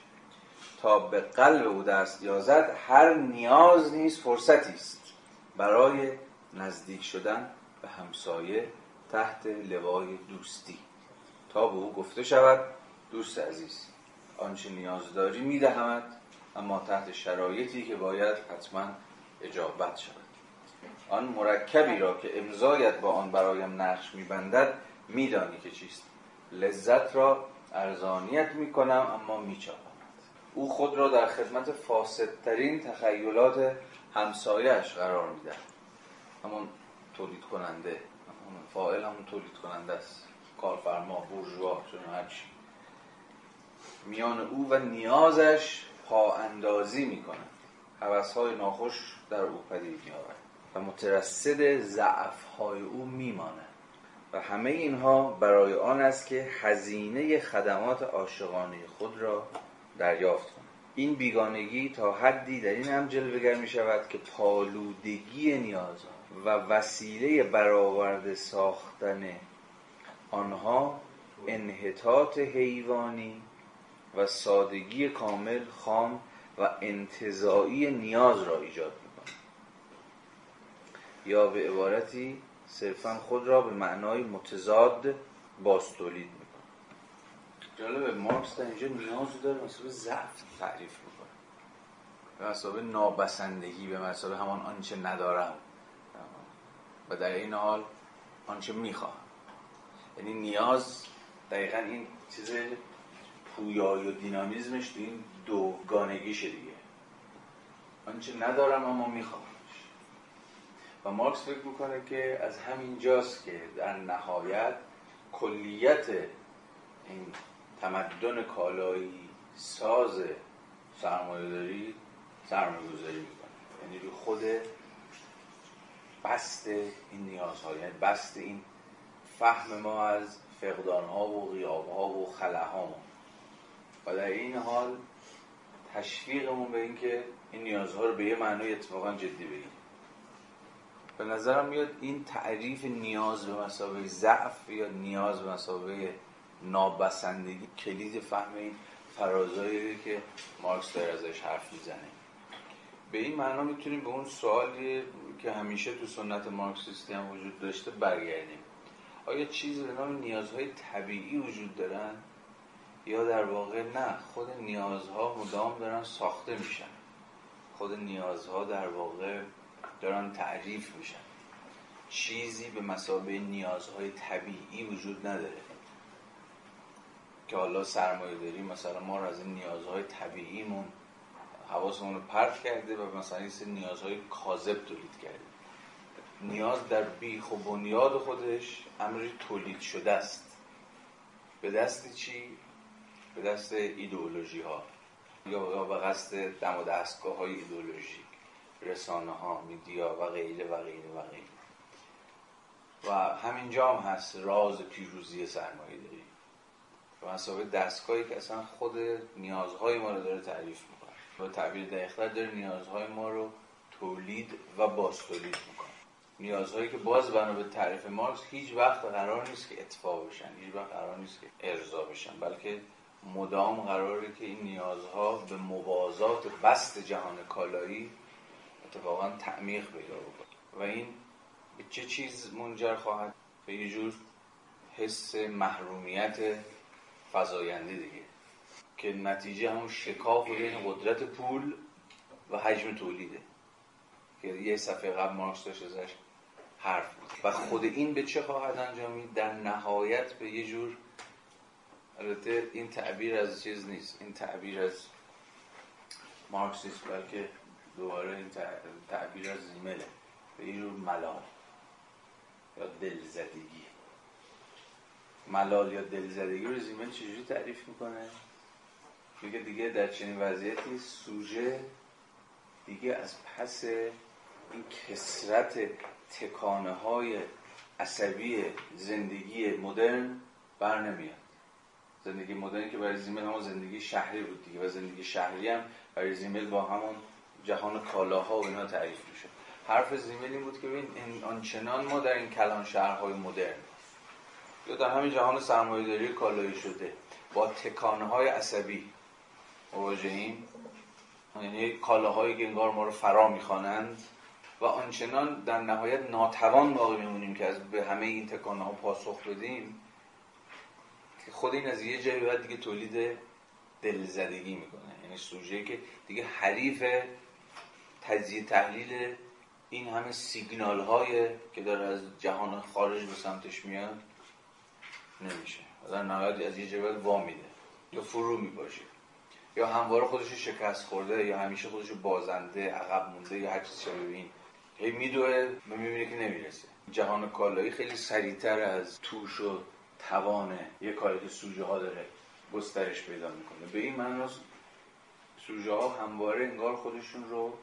تا به قلب او دست یازد هر نیاز نیز فرصتی است برای نزدیک شدن به همسایه تحت لوای دوستی. تا به او گفته شود دوست عزیز آنچه نیاز داری میدهمت. اما تحت شرایطی که باید حتما اجابت شود. آن مرکبی را که امضایت با آن برایم نقش میبندد میدانی که چیست. لذت را ارزانیت می‌کنم اما میچاپمت او خود را در خدمت فاسدترین تخیلات همسایش قرار میده همون تولید کننده همون فاعل همون تولید کننده است. کارفرما بورژوا چون هرچی میان او و نیازش پا اندازی می‌کنه. حوث های ناخوش در او پدید میآورد و مترصد ضعف های او میماند و همه اینها برای آن است که هزینه خدمات عاشقانه خود را دریافت کند. این بیگانگی تا حدی در این هم جلوگر می شود که پالودگی نیازها و وسیله برآورده ساختن آنها انحطاط حیوانی و سادگی کامل خام و انتظایی نیاز را ایجاد می‌کنه یا به عبارتی صرفا خود را به معنای متضاد باستولید می‌کنه جالب مارکس در اینجا نیاز داره مثلا ضعف تعریف می‌کنه. به مسابه نابسندگی به مسابه همان آنچه ندارم. و در این حال آنچه می‌خوام یعنی نیاز دقیقا این چیز پویایی و دینامیزمش تو این دوگانگیشه دیگه. آنچه ندارم اما می‌خوام و مارکس فکر می‌کنه که از همین جاست که در نهایت کلیت این تمدن کالایی ساز سرمایه داری سرمایه گذاری می‌کنه. یعنی رو خود بست این نیازها یعنی بست این فهم ما از فقدان ها و غیاب ها و خلاها ما. و در این حال تشویقمون به اینکه این نیازها رو به یه معنای اتفاقا جدی بگیریم به نظرم میاد این تعریف نیاز به مسابقه ضعف یا نیاز به مسابقه نابسندگی کلید فهم این فرازایی که مارکس داره ازش حرف می‌زنه. به این معنا می‌تونیم به اون سوالی که همیشه تو سنت مارکسیستی هم وجود داشته برگردیم. آیا چیزی به نام نیازهای طبیعی وجود دارن؟ یا در واقع نه خود نیازها مدام دارن ساخته میشن. خود نیازها در واقع دارن تعریف میشن. چیزی به مسابقه نیازهای طبیعی وجود نداره. که حالا سرمایه داری مثلا ما رو از این نیازهای طبیعیمون حواسمون رو پرت کرده و مثلا این نیازهای کاذب تولید کرده. نیاز در بیخ و بنیاد خودش امری تولید شده است. به دست چی؟ به دست ایدئولوژی ها یا به قصد دم و دستگاه های ایدئولوژیک رسانه ها میدیا و غیره و غیره و غیره. و همینجا هم هست راز پیروزی سرمایه داری. و مسابقه دستگاهی که اصلا خود نیازهای ما رو داره تعریف می‌کنه. و تعبیر دقیقتر داره نیازهای ما رو تولید و باز تولید می‌کنه. نیازهایی که باز بنا به تعریف مارکس هیچ وقت قرار نیست که اتفاق بشن هیچ وقت قرار نیست که ارضا بشن بلکه مدام قراره که این نیازها به موازات بست جهان کالایی اتفاقا تعمیق پیدا بکنه. و این به چه چیز منجر خواهد؟ به یه جور حس محرومیت فضاینده دیگه. که نتیجه همون شکاف بین قدرت پول و حجم تولیده. که یه صفحه قبل مارکس داشت ازش حرف بود. و خود این به چه خواهد انجامید؟ در نهایت به یه جور البته این تعبیر از چیز نیست. این تعبیر از مارکس بلکه دوباره این تعبیر از زیمله به یه جور ملال یا دلزدگی. ملال یا دلزدگی رو زیمل چجوری تعریف می‌کنه؟ میگه دیگه در چنین وضعیتی سوژه دیگه از پس این کسرت تکانه های عصبی زندگی مدرن بر نمیاد. زندگی مدرنی که برای زیمل همون زندگی شهری بود دیگه و زندگی شهری هم برای زیمل با همون جهان کالاها و اینا تعریف میشه. حرف زیمل این بود که ببین آنچنان ما در این کلان شهرهای مدرن. یا در همین جهان سرمایه‌داری کالایی شده. با تکانه های عصبی مواجهیم یعنی کالاهایی که انگار ما رو فرا می‌خوانند. و آنچنان در نهایت ناتوان باقی میمونیم که از به همه این تکانه ها پاسخ بدیم. که خود این از یه جایی بعد دیگه تولید دلزدگی می‌کنه. یعنی سوژه که دیگه حریف تجزیه تحلیل این همه سیگنال های که داره از جهان خارج به سمتش میاد نمیشه. در نهایت از یه جایی وا میده. یا فرو می‌باشه. یا همواره خودش شکست خورده یا همیشه خودش بازنده عقب مونده یا هر چیزی شبیه این هی میدوه و می‌بینه که نمی‌رسه. جهان کالایی خیلی سریعتر از توش و توان یه کاری که سوژه ها داره گسترش پیدا می‌کنه. به این معنی سوژه ها همواره انگار خودشون رو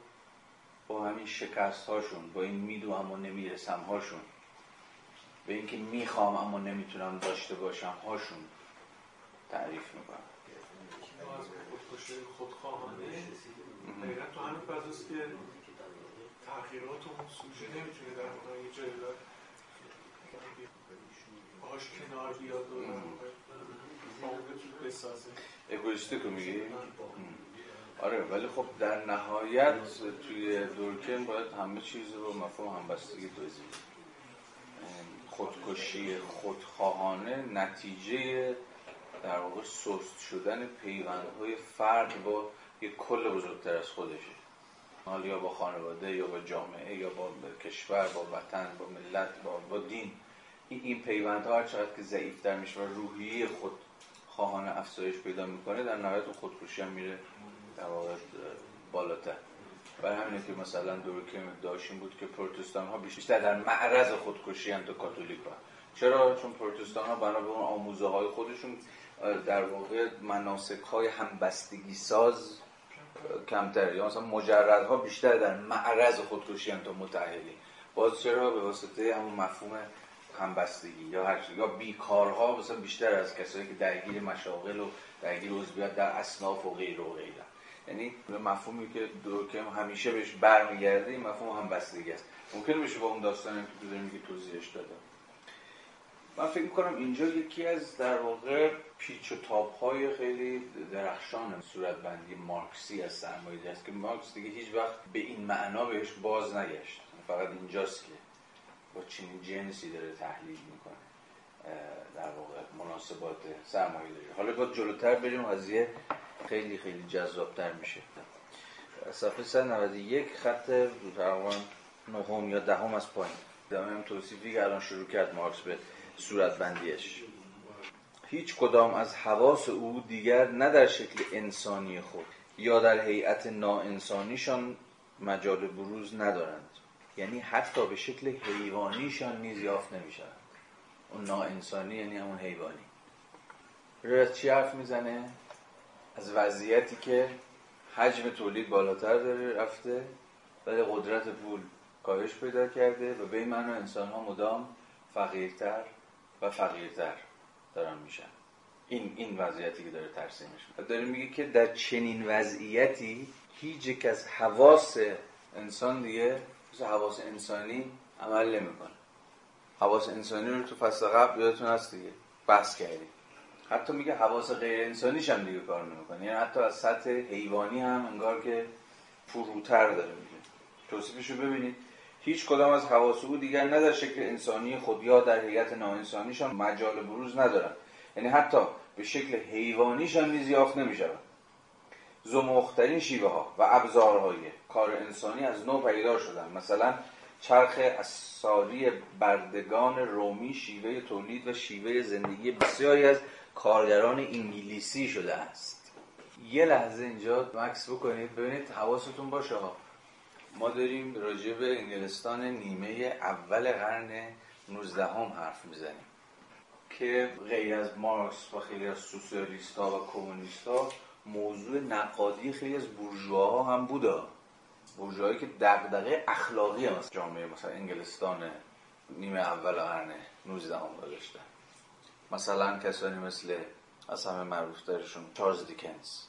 با همین شکست هاشون با این میدو اما نمی‌رسم هاشون به اینکه می‌خوام اما نمی‌تونم داشته باشم هاشون تعریف می‌کنم. خودخواهانه دقیقا تو همین فضاست که تغییرات اون سوژه نمی‌تونه در واقع یه جایی باهاش کنار بیاد و بسازه. اگویستیک رو میگی؟ آره ولی خب در نهایت توی دورکن باید همه چیز رو مفهوم همبستگی توضیح خودکشی خودخواهانه نتیجه در واقع سست شدن پیوندهای فرد با یک کل بزرگتر از خودشه. حال یا با خانواده یا با جامعه یا با کشور با وطن با ملت با, با دین. این پیوندها هر چقدر که ضعیفتر میشه و روحیه خود خواهانه افزایش پیدا می‌کنه در نهایت خودکشی هم میره در واقع بالاتر. برای همینه که مثلا دور داشتیم بود که پروتستان ها بیشتر در معرض خودکشی هم تا کاتولیک ها. چرا؟ چون پروتستان ها بنا به اون آموزه های خودشون در واقع مناسک های همبستگی ساز کمتر یا مثلا مجردها بیشتر در معرض خودکشی هم تا متعهلی باز چرا؟ به واسطه همون مفهوم همبستگی یا هر یا بیکارها مثلا بیشتر از کسایی که درگیر مشاغل و درگیر عضویت در اصناف و غیر و غیره. یعنی مفهومی که که همیشه بهش برمیگرده این مفهوم همبستگی است. ممکن بشه با اون داستانی که تو که توضیحش دادم. من فکر می‌کنم اینجا یکی از در واقع پیچ و تاب های خیلی درخشان صورتبندی مارکسی از سرمایه است که مارکس دیگه هیچ وقت به این معنا بهش باز نگشت. فقط اینجاست که با چنین جنسی داره تحلیل می‌کنه در واقع مناسبات سرمایه داری. حالا با جلوتر بریم قضیه خیلی خیلی جذابتر میشه. صفحه 191 خط تقریبا نهم یا دهم از پایین. دمیم توصیفی که الان شروع کرد مارکس به صورتبندیش هیچ کدام از حواس او دیگر نه در شکل انسانی خود یا در هیئت ناانسانیشان مجال بروز ندارند. یعنی حتی به شکل حیوانیشان نیز یافت نمی‌شوند اون ناانسانی یعنی همون حیوانی. از چی حرف می‌زنه؟ از وضعیتی که حجم تولید بالاتر داره رفته ولی قدرت پول کاهش پیدا کرده و به این انسان ها مدام فقیرتر و فقیرتر دارن میشن. این این وضعیتی که داره ترسیمش می‌کنه. داره میگه که در چنین وضعیتی هیچ یک از حواس انسان دیگه مثل حواس انسانی عمل نمی‌کنه. حواس انسانی رو تو فصل قبل یادتون هست دیگه. بحث کردیم. حتی میگه حواس غیر انسانیش هم دیگه کار نمی‌کنه. یعنی حتی از سطح حیوانی هم انگار که فروتر داره میگه. توصیفش رو ببینید. هیچ کدام از حواس او دیگر نه در شکل انسانی خود یا در هیئت ناانسانیشان مجال بروز ندارن. یعنی حتی به شکل حیوانیشان نیز یافت نمی‌شوند زمخترین شیوه ها و ابزارهای کار انسانی از نو پیدا شدن. مثلا چرخ اساری بردگان رومی شیوه تولید و شیوه زندگی بسیاری از کارگران انگلیسی شده است. یه لحظه اینجا مکس بکنید. ببینید حواستون باشه ها. ما داریم راجع به انگلستان نیمه اول قرن 19 هم حرف می‌زنیم که غیر از مارکس و خیلی از سوسیالیست ها و کمونیست ها موضوع نقادی خیلی از بورژواها هم بوده. بورژوایی که دغدغه اخلاقی از جامعه مثلا انگلستان نیمه اول قرن 19 هم داشتن مثلا کسانی مثل از همه معروف دارشون چارلز دیکنز.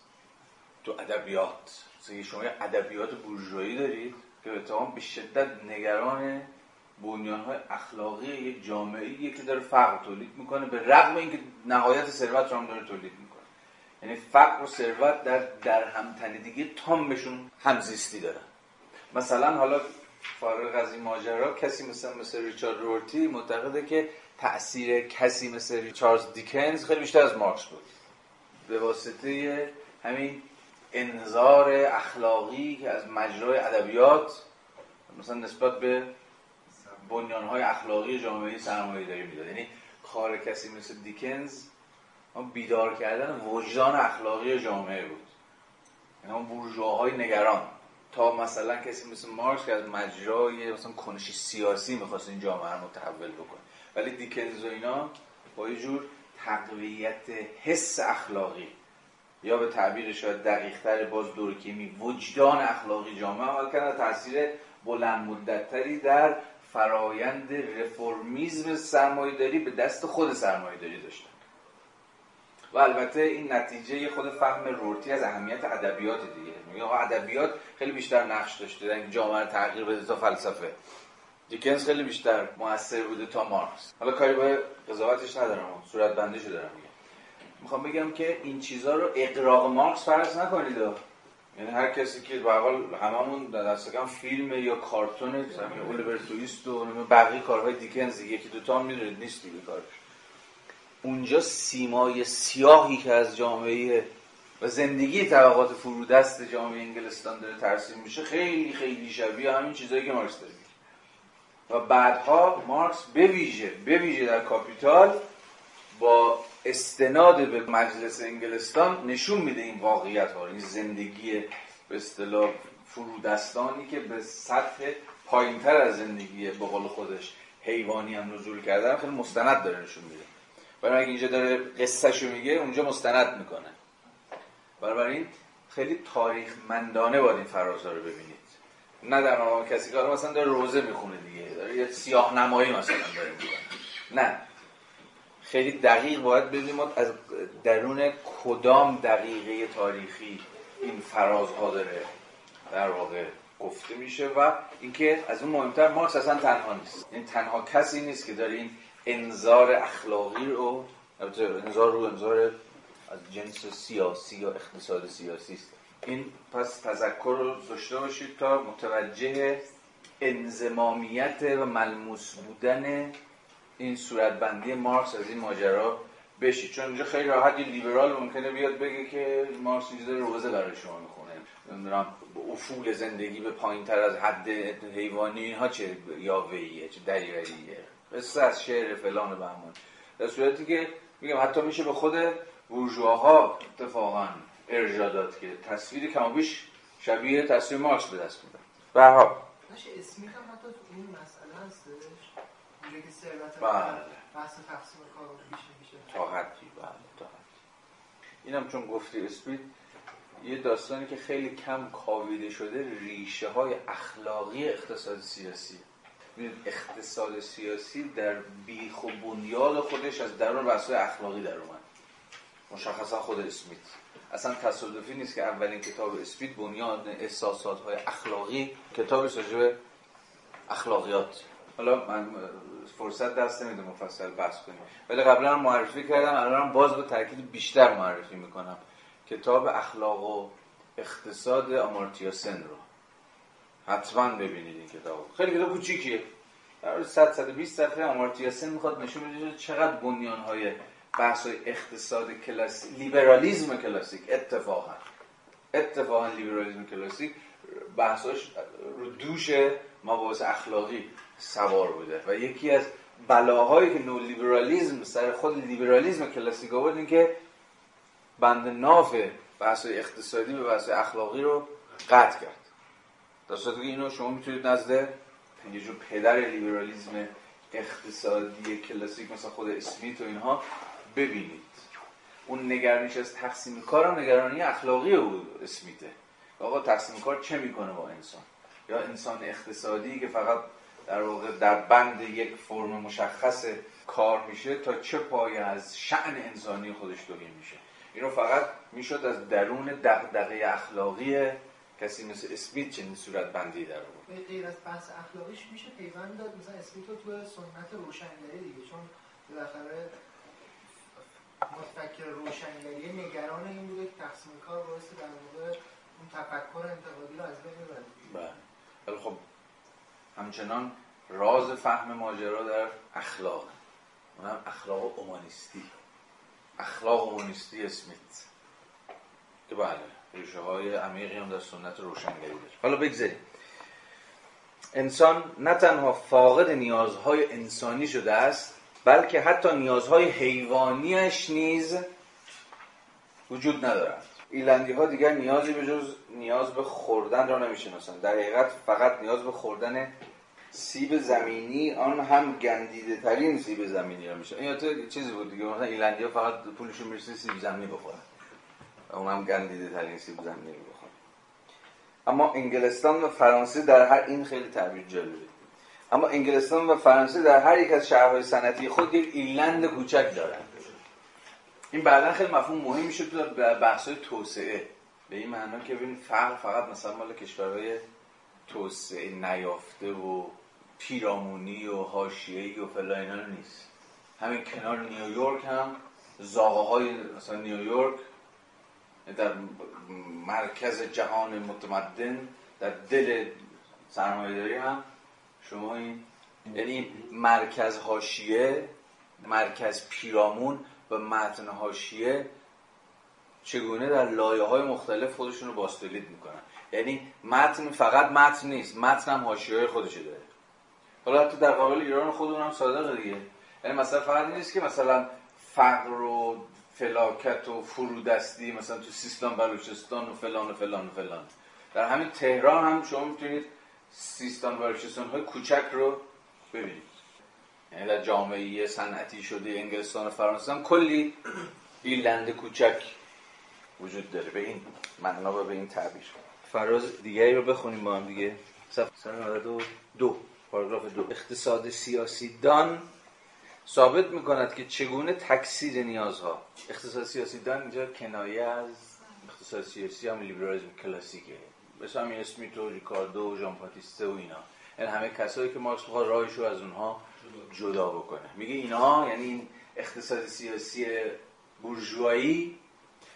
تو ادبیات شما ادبیات بورژوایی دارید که به تمام به شدت نگران بنیان های اخلاقی یک جامعه که داره فقر تولید می‌کنه به رغم اینکه نهایت ثروت رو هم داره تولید می‌کنه. یعنی فقر و ثروت در در همتنیدگی تامشون همزیستی دارن مثلا حالا فارغ از این ماجرا کسی مثل مثل ریچارد رورتی معتقده که تاثیر کسی مثل ریچارد دیکنز خیلی بیشتر از مارکس بود. به واسطه همین انظار اخلاقی که از مجرای ادبیات مثلا نسبت به های اخلاقی جامعه سرمایه داری می‌داد. یعنی کار کسی مثل دیکنز بیدار کردن وجدان اخلاقی جامعه بود. یعنی بورژواهای نگران. تا مثلا کسی مثل مارکس که از مجرای مثلا کنشی سیاسی می‌خواست این جامعه رو متحول بکنه. ولی دیکنز و اینا با یه جور تقویت حس اخلاقی. یا به تعبیر شاید دقیقتر باز دورکیمی وجدان اخلاقی جامعه عمل کردن تاثیر بلند مدتتری در فرایند رفرمیزم سرمایه‌داری به دست خود سرمایه‌داری داشتن. و البته این نتیجه خود فهم رورتی از اهمیت ادبیات دیگه. میگه ادبیات خیلی بیشتر نقش داشته در جامعه تغییر بده تا فلسفه. دیکنز خیلی بیشتر موثر بوده تا مارکس. حالا کاری به قضاوتش ندارم صورت بندیشو دارم میگم. می‌خوام بگم که این چیزها رو اقراق مارکس فرض نکنید. یعنی هر کسی که به حال هممون در دست کم فیلم یا کارتون الیور تویست و بقیه کارهای دیکنز یکی دو تا می‌دونید نیست دیگه کارش. اونجا سیمای سیاهی که از جامعه و زندگی طبقات فرودست جامعه انگلستان داره ترسیم میشه خیلی خیلی شبیه همین چیزایی که مارکس داره و بعدها مارکس بویژه بویژه در کاپیتال با استناد به مجلس انگلستان نشون میده این واقعیت ها این زندگی به اصطلاح فرودستانی که به سطح پایینتر از زندگی به قول خودش حیوانی هم نزول کردن خیلی مستند داره نشون میده. برای اینجا داره قصهشو میگه اونجا مستند می‌کنه. بنابراین خیلی تاریخ مندانه باید این فرازها رو ببینید. نه در مقام کسی که مثلا داره روزه می‌خونه دیگه داره یه سیاه نمایی مثلا داره می‌کنه. نه. خیلی دقیق باید ببینیم از درون کدام دقیقه تاریخی این فرازها داره در واقع گفته میشه و اینکه از اون مهمتر مارکس اصلا تنها نیست. این تنها کسی نیست که داره این انظار اخلاقی رو انظار رو انظار از جنس سیاسی یا اقتصاد سیاسی است. این پس تذکر رو داشته باشید تا متوجه انزمامیت و ملموس بودن این صورتبندی مارکس از این ماجرا بشید. چون اینجا خیلی راحت یه لیبرال ممکنه بیاد بگه که مارکس داره روزه برای شما می‌خونه. نمی‌دونم افول زندگی به پایین تر از حد حیوانی اینها چه یاوهیه چه دریوریه قصه از شعر فلان بهمان. در صورتی که میگم حتی میشه به خود بورژواها اتفاقا ارجا داد که تصویر کمابیش شبیه تصویر مارکس به دست میده به هر اسمیت هم حتی تو این مسئله هستش. اونجا که ثروت بله. بحث تقسیم کار میشه تا حدی بله تا حدی اینم چون گفتی اسپید یه داستانی که خیلی کم کاویده شده ریشه های اخلاقی اقتصاد سیاسی. اقتصاد سیاسی در بیخ و بنیاد خودش از درون بحث اخلاقی در اومد. مشخصا خود اسمیت. اصلا تصادفی نیست که اولین کتاب اسپید بنیاد احساسات های اخلاقی کتاب راجع اخلاقیات. حالا من فرصت دست نمیده مفصل بحث کنیم. ولی قبلا معرفی کردم الان باز به تاکید بیشتر معرفی می‌کنم. کتاب اخلاق و اقتصاد آمارتیا سن رو. حتما ببینید این کتاب. خیلی کتاب کوچیکیه. در 100 120 صفحه. آمارتیا سن می‌خواد نشون بده چقدر بنیان های بحث های اقتصاد کلاسیک لیبرالیزم کلاسیک. اتفاقا. اتفاقا لیبرالیزم کلاسیک. بحثاش رو دوش مباحث اخلاقی سوار بوده. و یکی از بلاهایی که نو لیبرالیزم سر خود لیبرالیزم کلاسیک آورد این که بند ناف بحث اقتصادی به بحث اخلاقی رو قطع کرد. در صورتی که اینو شما می‌تونید نزد یه جور پدر لیبرالیزم اقتصادی کلاسیک مثلا خود اسمیت و اینها ببینید. اون نگرانیش از تقسیم کار هم نگرانی اخلاقی او اسمیته. آقا تقسیم کار چه می‌کنه با انسان؟ یا انسان اقتصادی که فقط در واقع در بند یک فرم مشخص کار میشه تا چه پایه از شعن انسانی خودش دوری میشه. این رو فقط می‌شد از درون دغدغه اخلاقی کسی مثل اسمیت چنین صورت بندی در بود غیر از بحث اخلاقیش میشه پیوند داد. مثلا اسمیت رو تو سنت روشنگری دیگه چون بالاخره متفکر روشنگری نگران این بوده که تقسیم کار باعث در واقع اون تفکر انتقادی رو از بین ببره. بله. خب همچنان راز فهم ماجرا در اخلاق. اونم اخلاق اومانیستی. اخلاق اومانیستی اسمیت. که بله. ریشه های عمیقی هم در سنت روشنگری داره. حالا بگذاریم. انسان نه تنها فاقد نیازهای انسانی شده است بلکه حتی نیازهای حیوانیش نیز وجود ندارد ایلندی ها دیگر نیازی به جز نیاز به خوردن را نمی‌شناسند. در حقیقت فقط نیاز به خوردن سیب زمینی آن هم گندیده ترین سیب زمینی را میشه این چیزی بود دیگه. مثلا ایلندی ها فقط پولشون می‌رسه سیب زمینی بخورن. و اون هم گندیده ترین سیب زمینی بخورن اما انگلستان و فرانسه در هر این خیلی تعبیر جالبه. اما انگلستان و فرانسه در هر یک از شهرهای صنعتی خود یک ایلند کوچک دارند این بعدا خیلی مفهوم مهم میشه تو بحث توسعه. به این معنا که ببین فقر فقط مثلا مال کشورهای توسعه نیافته و پیرامونی و حاشیه‌ای و فلا اینا نیست. همین کنار نیویورک هم زاغه های مثلا نیویورک در مرکز جهان متمدن در دل سرمایه‌داری هم شما این یعنی مرکز حاشیه مرکز پیرامون و متن حاشیه چگونه در لایه های مختلف خودشون رو باستولید می‌کنن. یعنی متن فقط متن نیست متن هم حاشیه های خودشو داره. حالا حتی در قابل ایران خودمون هم صادقه دیگه. یعنی مثلا فقط نیست که مثلا فقر و فلاکت و فرودستی مثلا تو سیستان بلوچستان و فلان و فلان و فلان. در همین تهران هم شما می‌تونید سیستان بلوچستان های کوچک رو ببینید. یعنی در جامعه صنعتی شده انگلستان و فرانسه هم کلی ایرلند کوچک وجود داره. به این معنا و به این تعبیر. فراز دیگری رو بخونیم با هم دیگه. صفحه 92 پاراگراف دو. اقتصاد سیاسی دان. ثابت می‌کند که چگونه تکثیر نیازها. اقتصاد سیاسی دان اینجا کنایه از اقتصاد سیاسی هم لیبرالیسم کلاسیکه. مثل همین اسمیت و ریکاردو و ژان پاتیسته و اینا. این همه کسایی که مارکس بخواد راهش رو از اونها جدا بکنه. میگه اینها یعنی این اقتصاد سیاسی بورژوایی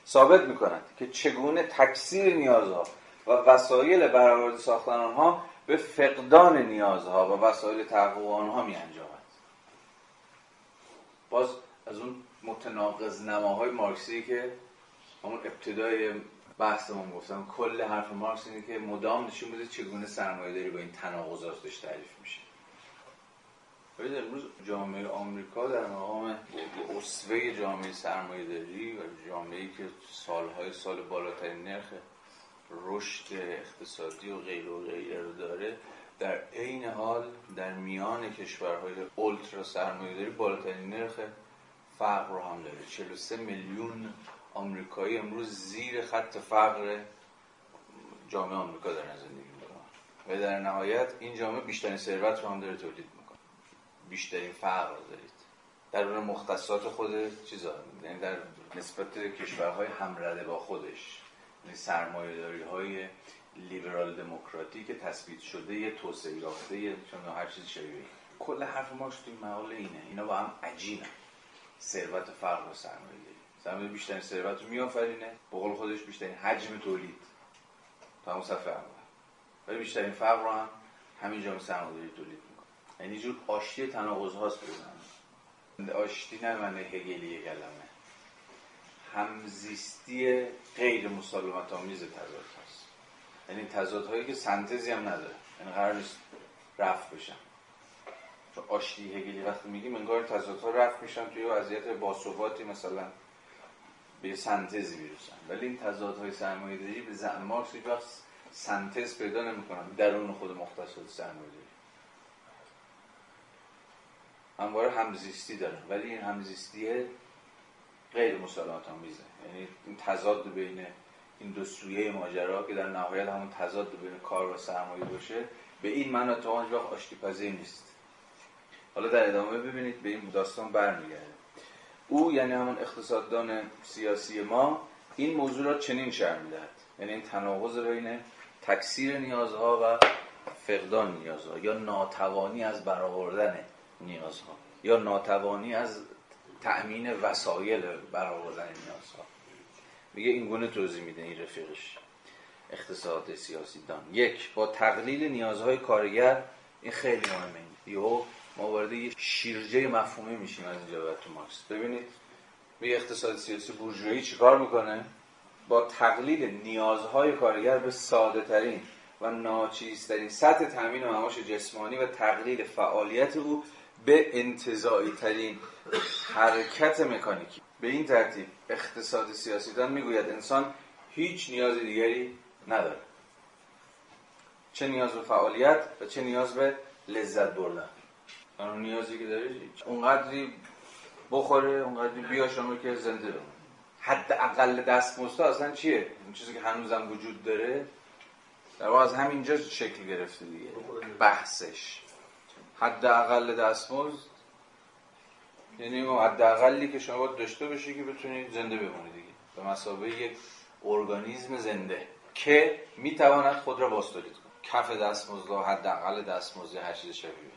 ثابت می‌کنند که چگونه تکثیر نیازها و وسایل برآورده ساختن آنها به فقدان نیازها و وسایل تحقق آنها می انجامد باز از اون متناقض نماهای مارکسی که همون ابتدای بحثمون گفتم کل حرف مارکس اینه که مدام نشون بده چگونه سرمایه داری با این تناقضاتش تعریف میشه. ولی امروز جامعه آمریکا در مقام اصوه جامعه سرمایه داری و جامعه که سالهای سال بالاترین نرخ رشد اقتصادی و غیر و غیره رو داره در عین حال در میان کشورهای اولترا سرمایه داری بالاترین نرخ فقر رو هم داره. 43 میلیون آمریکایی امروز زیر خط فقر جامعه آمریکا دارن زندگی می‌کنن. و در نهایت این جامعه بیشترین ثروت رو هم داره تولید می‌کنه. بیشترین فقر رو دارید. در اون مختصات خود چیزا. یعنی در نسبت کشورهای همرده با خودش. یعنی سرمایه داری های لیبرال دموکراتی که تثبیت شده یه توسعه یافته چون هر چیز شبیه. کل حرف ما توی مقاله اینه. اینا با هم عجینه ثروت فرق و سرمایه سرمایه بیشترین ثروت رو میآفرینه. به قول خودش بیشترین حجم تولید. تا همون صفحه اول ولی بیشترین فرق رو هم همین جامعه سرمایه تولید می‌کنه. یعنی جور آشتی تناقض هاست بزنن آشتی نه معنی هگلی کلمه همزیستی غیر مسالمت آمیز تضاد یعنی تضاد هایی که سنتزی هم نداره. یعنی قرار نیست رفت بشن. چون آشتی هگلی وقتی میگیم انگار تضادها رفت میشن توی وضعیت باثباتی مثلا به یه سنتزی می‌رسن. ولی این تضادهای سرمایه داری به زعم مارکس هیچ وقت سنتز پیدا نمی‌کنن. درون خود مختصات سرمایه داری همواره همزیستی دارن. ولی این همزیستی غیر مسالمت آمیزه یعنی این تضاد بین این دو سویه ماجرا که در نهایت همون تضاد بین کار و سرمایه باشه به این معنا تا آنجا پذیر نیست. حالا در ادامه ببینید به این داستان برمیگرده. او یعنی همون اقتصاددان سیاسی ما این موضوع را چنین شرح می‌دهد. یعنی این تناقض بین تکثیر نیازها و فقدان نیازها یا ناتوانی از برآوردن نیازها یا ناتوانی از تأمین وسایل برآوردن نیازها. میگه این گونه توضیح میده این رفیقش اقتصاد سیاسی دان. یک با تقلیل نیازهای کارگر این خیلی مهمه. یهو ما وارد یه شیرجه مفهومی میشیم از اینجا بعد تو مارکس. ببینید میگه اقتصاد سیاسی بورژوایی چیکار می‌کنه؟ با تقلیل نیازهای کارگر به ساده ترین و ناچیزترین سطح تامین معاش جسمانی و تقلیل فعالیت او به انتظایی ترین حرکت مکانیکی. به این ترتیب اقتصاد سیاسی دان می‌گوید انسان هیچ نیاز دیگری نداره چه نیاز به فعالیت و چه نیاز به لذت بردن. اون نیازی که داره اونقدری بخوره اونقدری بیاشامه که زنده بمونه. حد اقل دستمزد اصلا چیه؟ اون چیزی که هنوزم وجود داره در واقع از همینجا شکل گرفته دیگه. بحثش. حد اقل دستمزد یعنی حداقلی که شما باید داشته باشی که بتونید زنده بمونید دیگه. به مسابقه یک ارگانیسم زنده که می‌تواند خود را باستولید کنه. کف دستمزد حداقل دستمزد هر چیز شبیه.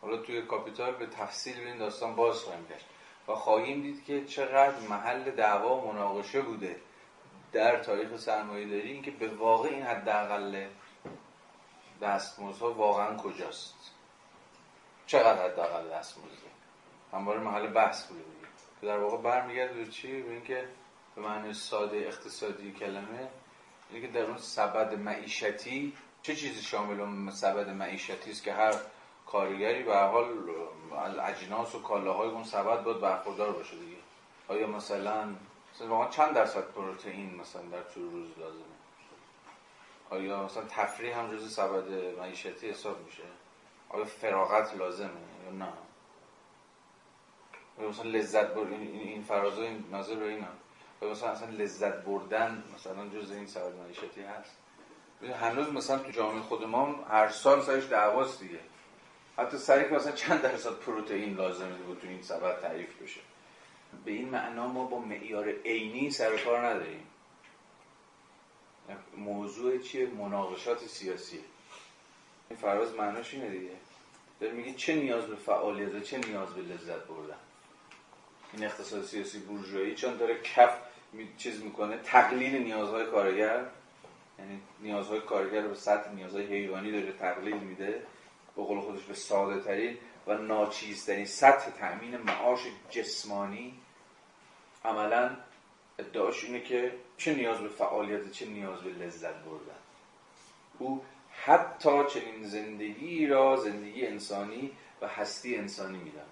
حالا توی کاپیتال به تفصیل به این داستان باز خواهیم گشت. و خواهیم دید که چقدر محل دعوا و مناقشه بوده در تاریخ سرمایه داری. اینکه به واقع این حداقل دستمزدها واقعا کجاست. چقدر حداقل دستمزده همواره محل بحث بوده دیگه. که در واقع برمیگرده به چی؟ به اینکه به معنی ساده اقتصادی کلمه اینه که در اون سبد معیشتی چه چیزی شامل سبد معیشتی است که هر کارگری به حال اجناس و کالاهای اون سبد باید برخوردار باشه دیگه. آیا مثلا مثلا واقعا چند درصد پروتئین مثلا در طول روز لازمه؟ آیا مثلا تفریح هم جز سبد معیشتی حساب میشه؟ آیا فراغت لازمه یا نه؟ مثلا لذت بر این این, فرازه این نظر رو اینا. مثلا اصلا لذت بردن مثلا جز این سبب معیشتی هست. هنوز مثلا تو جامعه خود ما هر سال سرش دعواست دیگه. حتی سری که مثلا چند درصد پروتئین لازمه بود تو این سبب تعریف بشه. به این معنا ما با معیار عینی سر کار نداریم. موضوع چیه؟ مناقشات سیاسی. این فراز معناش اینه دیگه. داره میگه چه نیاز به فعالیت چه نیاز به لذت بردن. این اقتصاد سیاسی بورژوایی چون داره کف می... چیز می‌کنه تقلیل نیازهای کارگر. یعنی نیازهای کارگر به سطح نیازهای حیوانی داره تقلیل میده به قول خودش به ساده ترین و ناچیزترین سطح تأمین معاش جسمانی. عملا ادعاش اینه که چه نیاز به فعالیت چه نیاز به لذت بردن. او حتی چنین زندگی را زندگی انسانی و هستی انسانی میدن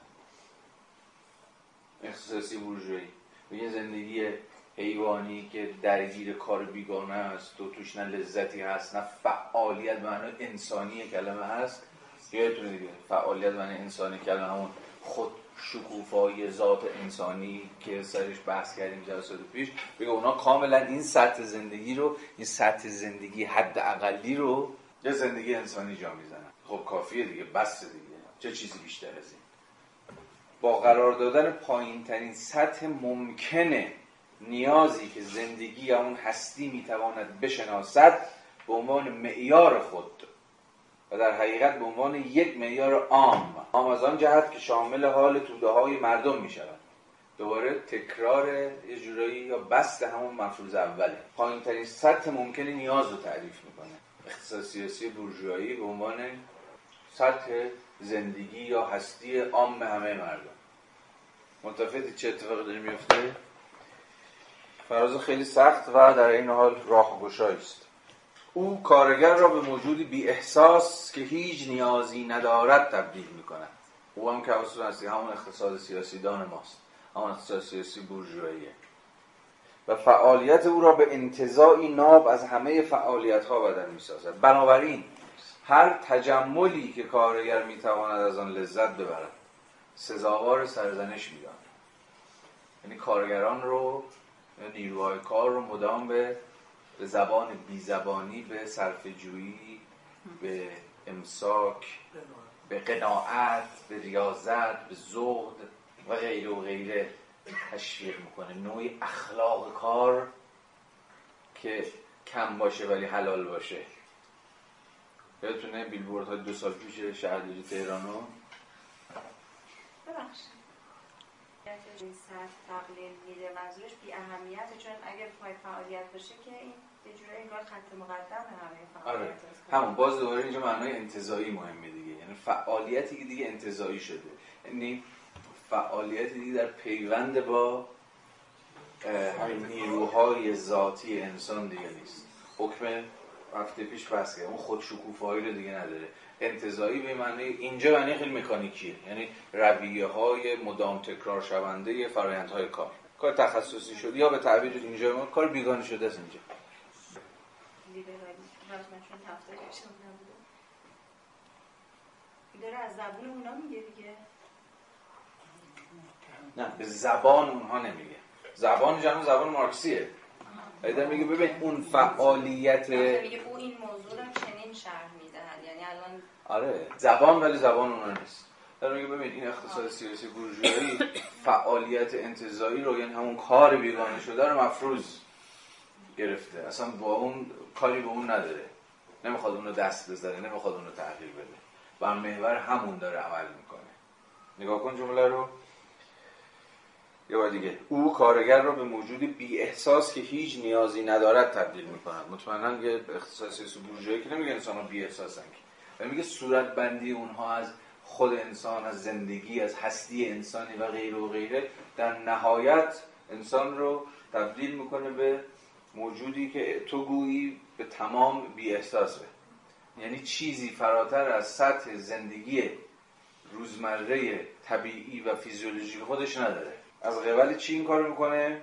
اختصاصی بورژوایی. یه زندگی حیوانی که درگیر کار بیگانه است و توش نه لذتی هست نه فعالیت معنی انسانی کلمه هست. یادتونه دیگه فعالیت معنی انسانی کلمه همون خود شکوفای ذات انسانی که سرش بحث کردیم جلسات پیش. بگه اونا کاملا این سطح زندگی رو این سطح زندگی حد اقلی رو یه زندگی انسانی جا می‌زنن. خب کافیه دیگه بس دیگه. چه چیزی بیشتر از این؟ با قرار دادن پایین ترین سطح ممکنه نیازی که زندگی یا اون هستی می‌تواند بشناسد به عنوان معیار خود و در حقیقت به عنوان یک معیار عام عام از آن جهت که شامل حال توده های مردم می شود دوباره تکرار یه جورایی یا بست همون مفروض اوله. پایین ترین سطح ممکن نیاز رو تعریف می‌کنه. اقتصاد سیاسی بورژوایی به عنوان سطح زندگی یا هستی عام همه مردم. متفقی چه اتفاقی داره میفته؟ فراز خیلی سخت و در این حال راه است. او کارگر را به موجودی بی احساس که هیچ نیازی ندارد تبدیل می کند او هم که هستی همون اقتصاد سیاسی دان ماست. همون اقتصاد سیاسی بورژواییه. و فعالیت او را به انتظاعی ناب از همه فعالیت ها بدن می سازد بنابراین هر تجملی که کارگر می تواند از آن لذت ببرد سزاوار سرزنش می یعنی کارگران رو نیروهای کار رو مدام به زبان بیزبانی به صرف جویی به امساک به قناعت به ریاضت به زهد و غیره و غیره تشویق می‌کنه. نوعی اخلاق کار که کم باشه ولی حلال باشه. یادتونه بیلبورد های دو سال پیش شهرداری تهرانو؟ ببخشید. این سطح تقلیل میده. منظورش بی اهمیته چون اگر پای فعالیت باشه که این یه جورایی انگار خط مقدم همه فعالیت آره. همون باز دوباره اینجا معنای انتظایی مهمه دیگه. یعنی فعالیتی که دیگه انتظایی شده. یعنی فعالیتی دیگه در پیوند با همین نیروهای ذاتی انسان دیگه نیست. حکم هفته پیش بس اون خود شکوفایی رو دیگه نداره. انتظایی به معنی اینجا معنی خیلی مکانیکیه. یعنی رویه های مدام تکرار شونده فرایندهای کار. کار تخصصی شد یا به تعبیر اینجا ما کار بیگانه شده است اینجا. داره از زبون اونا میگه دیگه. نه به زبان اونها نمیگه. زبان جنو زبان مارکسیه. ایده میگه ببین اون فعالیت میگه او این موضوع رو چنین شرح می‌دهد. یعنی الان آره زبان ولی زبان اونها نیست. در میگه ببین این اقتصاد سیاسی بورژوایی فعالیت انتظایی رو یعنی همون کار بیگانه شده رو مفروض گرفته. اصلا با اون کاری به اون نداره. نمی‌خواد اون رو دست بزنه نمی‌خواد اون رو تغییر بده. و محور همون داره عمل می‌کنه. نگاه کن جمله رو. یه بار دیگه. او کارگر رو به موجودی بی احساس که هیچ نیازی ندارد تبدیل می‌کند. مطمئنا یه اختصاصی سو که نمیگه انسان ها بی احساسن و میگه صورت بندی اونها از خود انسان از زندگی از هستی انسانی و غیره و غیره در نهایت انسان رو تبدیل می‌کنه به موجودی که تو گویی به تمام بی احساسه یعنی چیزی فراتر از سطح زندگی روزمره طبیعی و فیزیولوژیک خودش نداره. از قبل چی این کار می‌کنه؟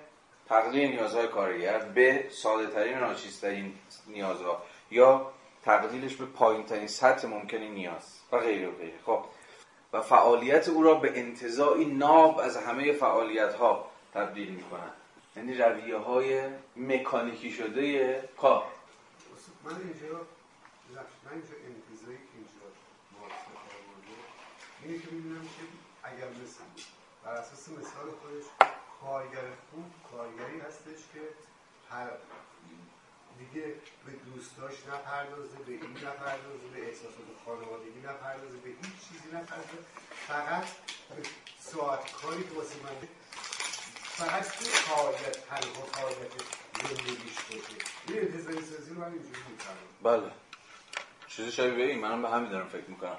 تقلیل نیازهای کارگر به ساده ترین و ناچیزترین نیازها. یا تقلیلش به پایین ترین سطح ممکنی نیاز. و غیره و غیره. خب. و فعالیت او را به انتظاعی ناب از همه فعالیت ها تبدیل می کنند یعنی رویه های مکانیکی شده کار من اینجا من اینجا انتظایی که اینجا اینه که می‌بینم که اگر مثل بر اساس مثال خودش کارگر خوب کارگری هستش که هر دیگه به دوستاش نپردازه به این نپردازه به احساسات خانوادگی نپردازه به هیچ چیزی نپردازه. فقط به ساعت کاری که واسه من فقط که فعالیت تنها فعالیت زندگیش باشه. این انتظاری سازی رو من اینجوری می‌کنم بله. چیزی شبیه این منم به همین دارم فکر می‌کنم.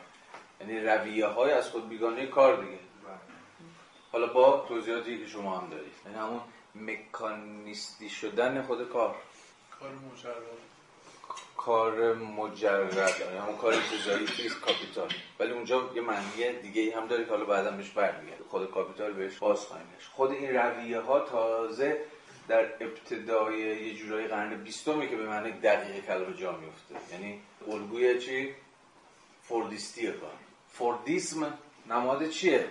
یعنی رویه های از خود بیگانه کار دیگه. حالا با توضیحاتی که شما هم دارید. یعنی همون مکانیستی شدن خود کار. کار مجرد. کار مجرد. یعنی همون کار انتظایی نیست کاپیتال. ولی اونجا یه معنی دیگه ای هم داره که حالا بعدا بهش برمیگرده. خود کاپیتال بهش باز خواهیم گشت. خود این رویه ها تازه در ابتدای یه جورایی قرن بیستمه که به معنی دقیق کلمه جا میفته یعنی الگوی چی؟ فوردیستی کار. فوردیسم نماد چیه؟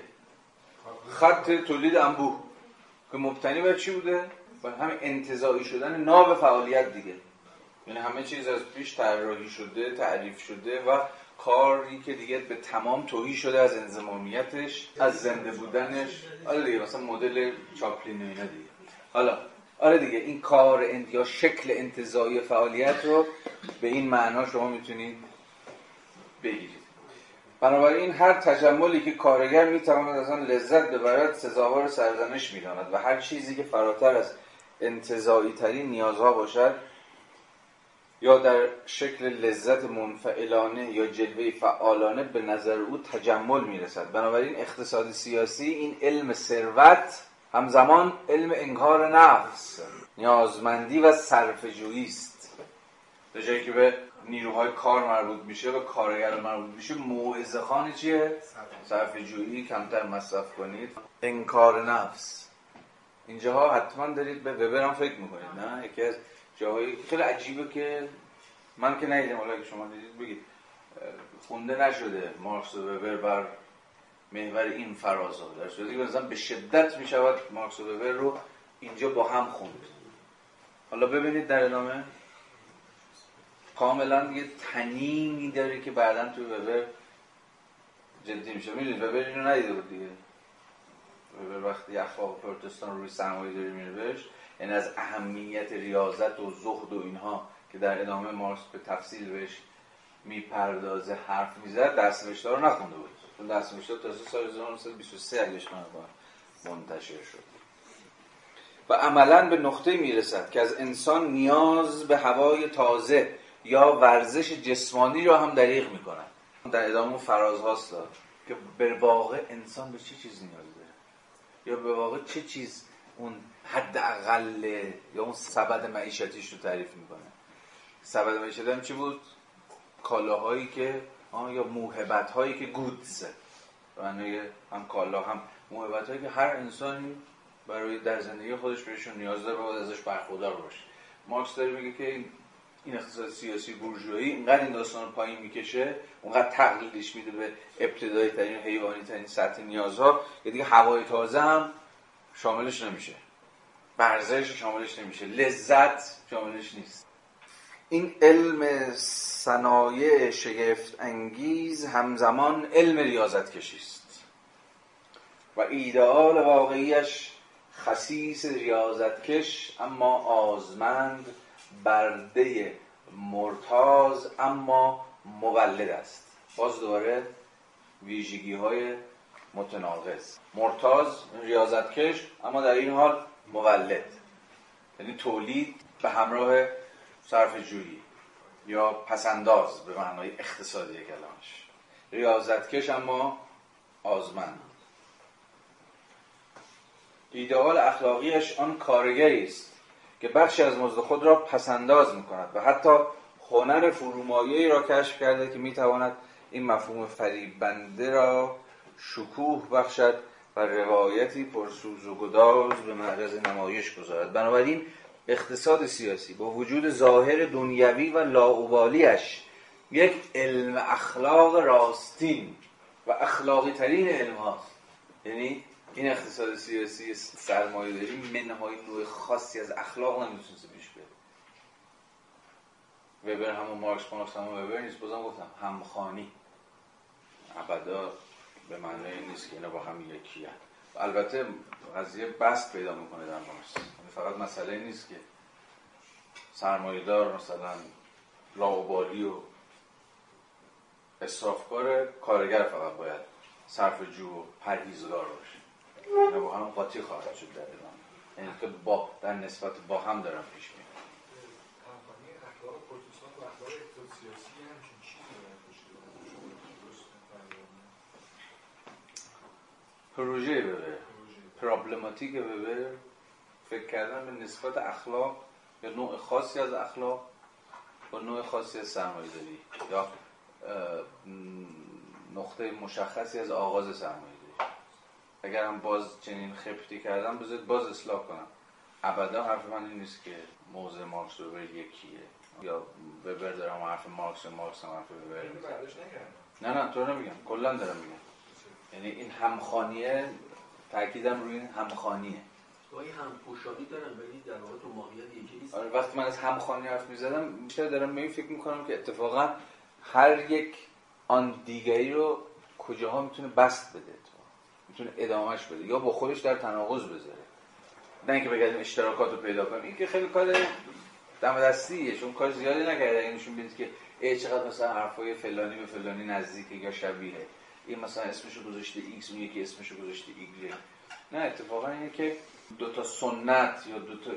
خط تولید انبوه که مبتنی بر چی بوده؟ بر همین انتزاعی شدن ناب فعالیت دیگه. یعنی همه چیز از پیش طراحی شده تعریف شده و کاری که دیگه به تمام توهی شده از انزمامیتش از زنده بودنش. آره دیگه مثلا مدل چاپلین و اینا دیگه. حالا آره دیگه این کار انت... یا شکل انتظایی فعالیت رو به این معنا شما می‌تونید بگیرید. بنابراین هر تجملی که کارگر می‌تواند از آن لذت ببرد سزاوار سرزنش می‌داند و هر چیزی که فراتر از انتظایی ترین نیازها باشد یا در شکل لذت منفعلانه یا جلوه فعالانه به نظر او تجمل می‌رسد. بنابراین اقتصاد سیاسی این علم ثروت همزمان علم انکار نفس نیازمندی و صرفه‌جویی است. به جایی که به نیروهای کار مربوط میشه و کارگر مربوط میشه موعظه خانه چیه؟ صرف جویی کمتر مصرف کنید. انکار نفس. اینجاها حتما دارید به وبر فکر می‌کنید نه؟ یکی از جاهایی خیلی عجیبه که من که ندیدم حالا شما دیدید بگید. خونده نشده مارکس و وبر بر محور این فرازا. در صورتی که مثلا به شدت می‌شود مارکس و وبر رو اینجا با هم خوند. حالا ببینید در ادامه. کاملا یه تنینی داره که بعدا تو وبر جدی میشه. می‌دونید وبر اینو ندیده بود دیگه. وبر وقتی اخلاق پروتستان روی سرمایه داری مینوشت یعنی از اهمیت ریاضت و زهد و اینها که در ادامه مارکس به تفصیل بهش می‌پردازه حرف می‌زد دستنوشته رو نخونده بود. چون دستنوشته تا سال 1923 اگه من منتشر شد. و عملا به نقطه می‌رسد که از انسان نیاز به هوای تازه یا ورزش جسمانی را هم دریغ می‌کنن. در ادامه فراز هاست داد که به واقع انسان به چه چیز نیاز داره؟ یا به واقع چه چیز اون حد اقل یا اون سبد معیشتیش رو تعریف می‌کنه؟ سبد معیشتی هم چی بود؟ کالاهایی که آه یا موهبت هایی که گودز. معنی هم کالا هم موهبت هایی که هر انسانی برای در زندگی خودش بهشون نیاز داره و ازش برخوردار باشه. مارکس داره میگه که این اقتصاد سیاسی بورژوایی اینقدر این داستان رو پایین می‌کشه اونقدر تقلیدش میده به ابتدایی ترین حیوانی ترین سطح نیازها که دیگه هوای تازه هم شاملش نمیشه. ورزش شاملش نمیشه. لذت شاملش نیست. این علم صنایع شگفت انگیز همزمان علم ریاضت کشیست و ایدئال واقعیش خصیص ریاضتکش اما آزمند برده مرتاز اما مولد است. باز دوباره ویژگی های متناقض. مرتاز ریاضتکش اما در این حال مولد یعنی تولید به همراه صرف جویی یا پسنداز به معنای اقتصادی کلامش. ریاضتکش اما آزمند. ایدئال اخلاقیش آن کارگری است که بخشی از مزد خود را پسنداز می کند و حتی هنر فرومایه‌ای را کشف کرده که می تواند این مفهوم فریبنده را شکوه بخشد و روایتی پرسوز و گداز به معرض نمایش گذارد. بنابراین اقتصاد سیاسی با وجود ظاهر دنیوی و لاعبالیش یک علم اخلاق راستین و اخلاقی ترین علم هاست. یعنی این اقتصاد سیاسی سرمایه داری منهای نوع خاصی از اخلاق نمی‌تونسته پیش بیاد وبر همون مارکس مارکس همون وبر نیست بازم گفتم همخانی ابدا به معنی نیست که اینا با هم یکی هست. البته قضیه بست پیدا می‌کنه در مارکس. یعنی فقط مسئله نیست که سرمایه‌دار مثلا لاوبالی و اصرافکار کارگر فقط باید صرف جو و پرهیزگار باشه. اینا با هم قاطی خواهد شد در ادامه یعنی که با در نسبت با هم دارن پیش میرن و پروژه ببر پرابلماتیک ببر فکر کردن به نسبت اخلاق یا نوع خاصی از اخلاق با نوع خاصی از سرمایه داری یا نقطه مشخصی از آغاز سرمایه داری اگر هم باز چنین خبتی کردم بذارید باز اصلاح کنم. ابدا حرف من این نیست که موضع مارکس وبر یکیه. یا وبر دارم حرف مارکس و مارکس هم حرف وبر نه نه تو نمیگم. کلا دارم میگم. یعنی این همخانیه تاکیدم روی این همخانیه. گاهی هم پوشانی دارن ولی در واقع تو ماهیت یکی نیست. آره وقتی من از همخانی حرف می‌زدم بیشتر دارم به این فکر می‌کنم که اتفاقا هر یک آن دیگری رو کجاها می‌تونه بست بده؟ می‌تونه ادامهش بده یا با خودش در تناقض بذاره. نه اینکه بگردیم اشتراکات رو پیدا کنیم. این که خیلی کار دم دستیه چون کار زیادی نکرده. اگه نشون بدید که ای چقدر مثلا حرفای فلانی به فلانی نزدیکه یا شبیه. این مثلا اسمشو گذاشته ایکس اون یکی اسمشو گذاشته ایگرگ نه اتفاقا اینه که دو تا سنت یا دو تا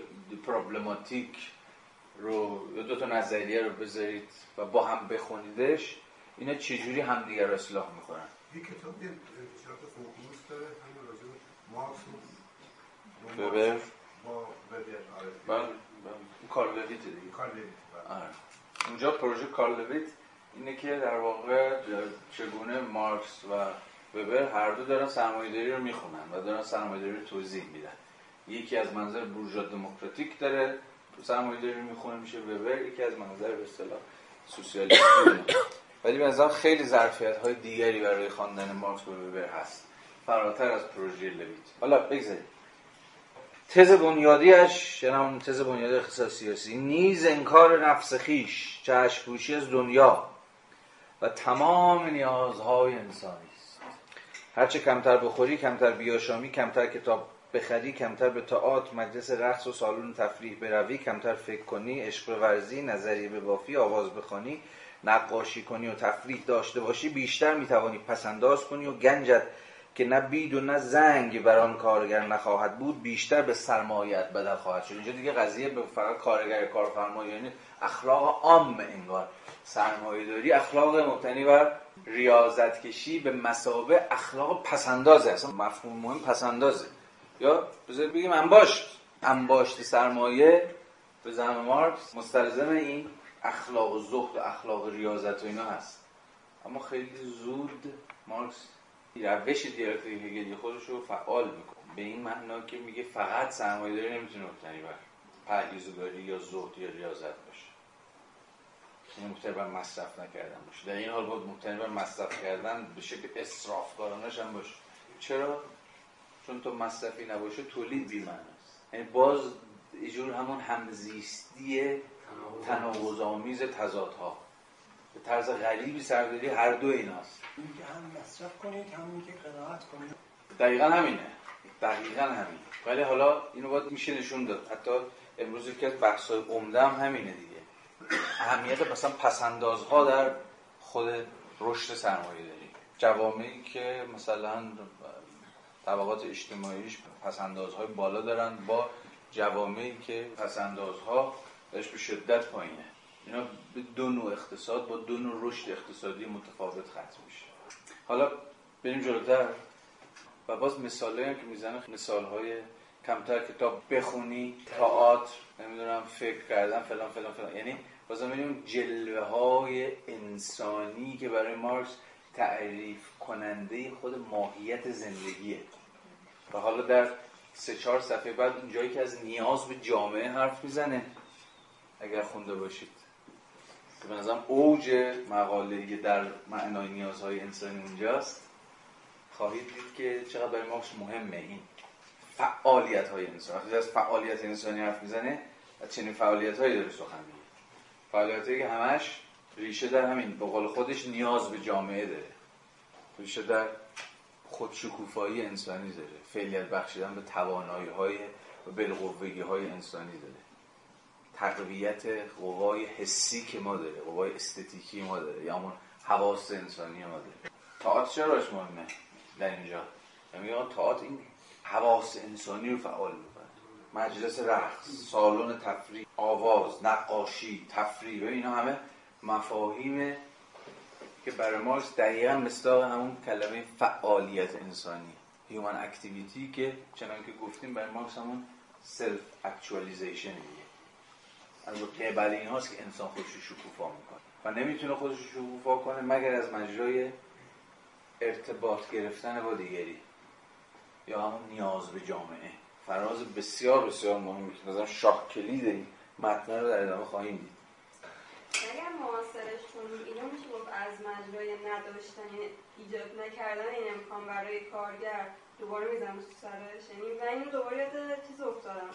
پرابلماتیک رو یا دو تا نظریه رو بذارید و با هم بخونیدش اینا چجوری همدیگه رو اصلاح می‌کنن؟ یک کتاب انتشارات ققنوس داره همین راجع به مارکس و وبر با وبر بله کارل لویت دیگه بله. آره. اونجا پروژه کارل لویت اینه که در واقع چگونه مارکس و وبر هر دو دارن سرمایه‌داری رو می‌خونن و دارن سرمایه‌داری رو توضیح میدن یکی از منظر بورژوا دموکراتیک داره سرمایه‌داری می‌خونه میشه وبر یکی از منظر به اصطلاح سوسیالیستی. ولی به خیلی ظرفیت های دیگری برای خواندن مارکس و وبر هست فراتر از پروژه لویت. حالا بگذارید تز بنیادیش یعنی همون تز بنیادی اقتصاد سیاسی نیز انکار نفس خیش چشم پوشی از دنیا و تمام نیازهای انسانی است. هرچه کمتر بخوری کمتر بیاشامی کمتر کتاب بخری کمتر به تئاتر مجلس رقص و سالن تفریح بروی کمتر فکر کنی عشق ورزی نظریه به بافی آواز بخوانی نقاشی کنی و تفریح داشته باشی بیشتر می‌توانی پسنداز کنی و گنجت که نه بید و نه زنگ بر آن کارگر نخواهد بود بیشتر به سرمایت بدل خواهد شد. اینجا دیگه قضیه به فقط کارگر کارفرما یعنی اخلاق عام انگار. سرمایه داری اخلاق مبتنی بر ریاضت کشی به مسابه اخلاق پسندازه اصلا مفهوم مهم پسندازه. یا بذارید بگیم انباشت. انباشت سرمایه به زعم مارکس مستلزم این اخلاق زهد و اخلاق ریاضت و اینا هست. اما خیلی زود مارکس روش دیالکتیک هگلی خودش رو فعال می‌کنه. به این معنا که میگه فقط سرمایه داری نمی‌تونه مبتنی بر پرهیزگاری یا زهد یا ریاضت باشه. این مبتنی بر مصرف نکردن باشه. در این حال باید مبتنی بر مصرف کردن به شکل اصرافکارانش هم باشه. چرا؟ چون تو مصرفی نباشه تولید بی‌معناست یعنی باز ایجور همون همزیستی تناقض‌آمیز تضادها. به طرز غریبی سرداری هر دو ایناست. این که هم مصرف کنید هم که قناعت کنید. دقیقا همینه. دقیقا همین ولی حالا اینو باید میشه نشون داد. حتی امروز یکی از بحث‌های عمده هم همینه دیگه. اهمیت مثلا پسندازها در خود رشد سرمایه داری. جوامعی که مثلا طبقات اجتماعیش پسندازهای بالا دارن با جوامعی که پسندازها داشت به شدت پایینه. اینا به دو نوع اقتصاد با دو نوع رشد اقتصادی متفاوت ختم میشه. حالا بریم جلوتر و باز مثالی هم که می‌زنه مثال های کمتر کتاب بخونی تئاتر نمی‌دونم فکر کردن فلان فلان فلان. یعنی بازم می‌بینیم جلوه های انسانی که برای مارکس تعریف کننده خود ماهیت زندگیه. و حالا در سه چهار صفحه بعد اونجایی که از نیاز به جامعه حرف می‌زنه اگر خونده باشید. که به نظرم اوج مقاله در معنای نیازهای انسانی اونجاست. خواهید دید که چقدر برای مارکس مهمه این فعالیت های انسان وقتی از فعالیت انسانی حرف می‌زنه از چنین فعالیت هایی داره سخن میگه. فعالیت هایی که همش ریشه در همین به قول خودش نیاز به جامعه داره. ریشه در خودشکوفایی انسانی داره. فعلیت بخشیدن به توانایی های و بالقوگی های انسانی داره. تقویت قوای حسی که ما داره قوای استتیکی ما داره یا همون حواس انسانی ما داره تاعت چرا مهمه؟ در اینجا. یعنی تاعت این حواس انسانی رو فعال می‌کنه. مجلس رقص سالن تفریح آواز نقاشی تفریح اینا همه مفاهیم که برای مارکس دقیقا مثل همون کلمه فعالیت انسانی. human activity که چنان که گفتیم برای مارکس همون self actualization از بعد این‌هاست که انسان خودش شکوفا می‌کنه. و نمی‌تونه خودش شکوفا کنه مگر از مجرای ارتباط گرفتن با دیگری. یا همون نیاز به جامعه. فراز بسیار بسیار مهمی که نظرم شاک کلید این متن رو در ادامه خواهیم دید. اگر معاصرش کنیم اینو میشه گفت از مجرای نداشتن ایجاد نکردن این امکان برای کارگر دوباره می‌زنم سرش یعنی و اینو دوباره یاد چیز افتادم.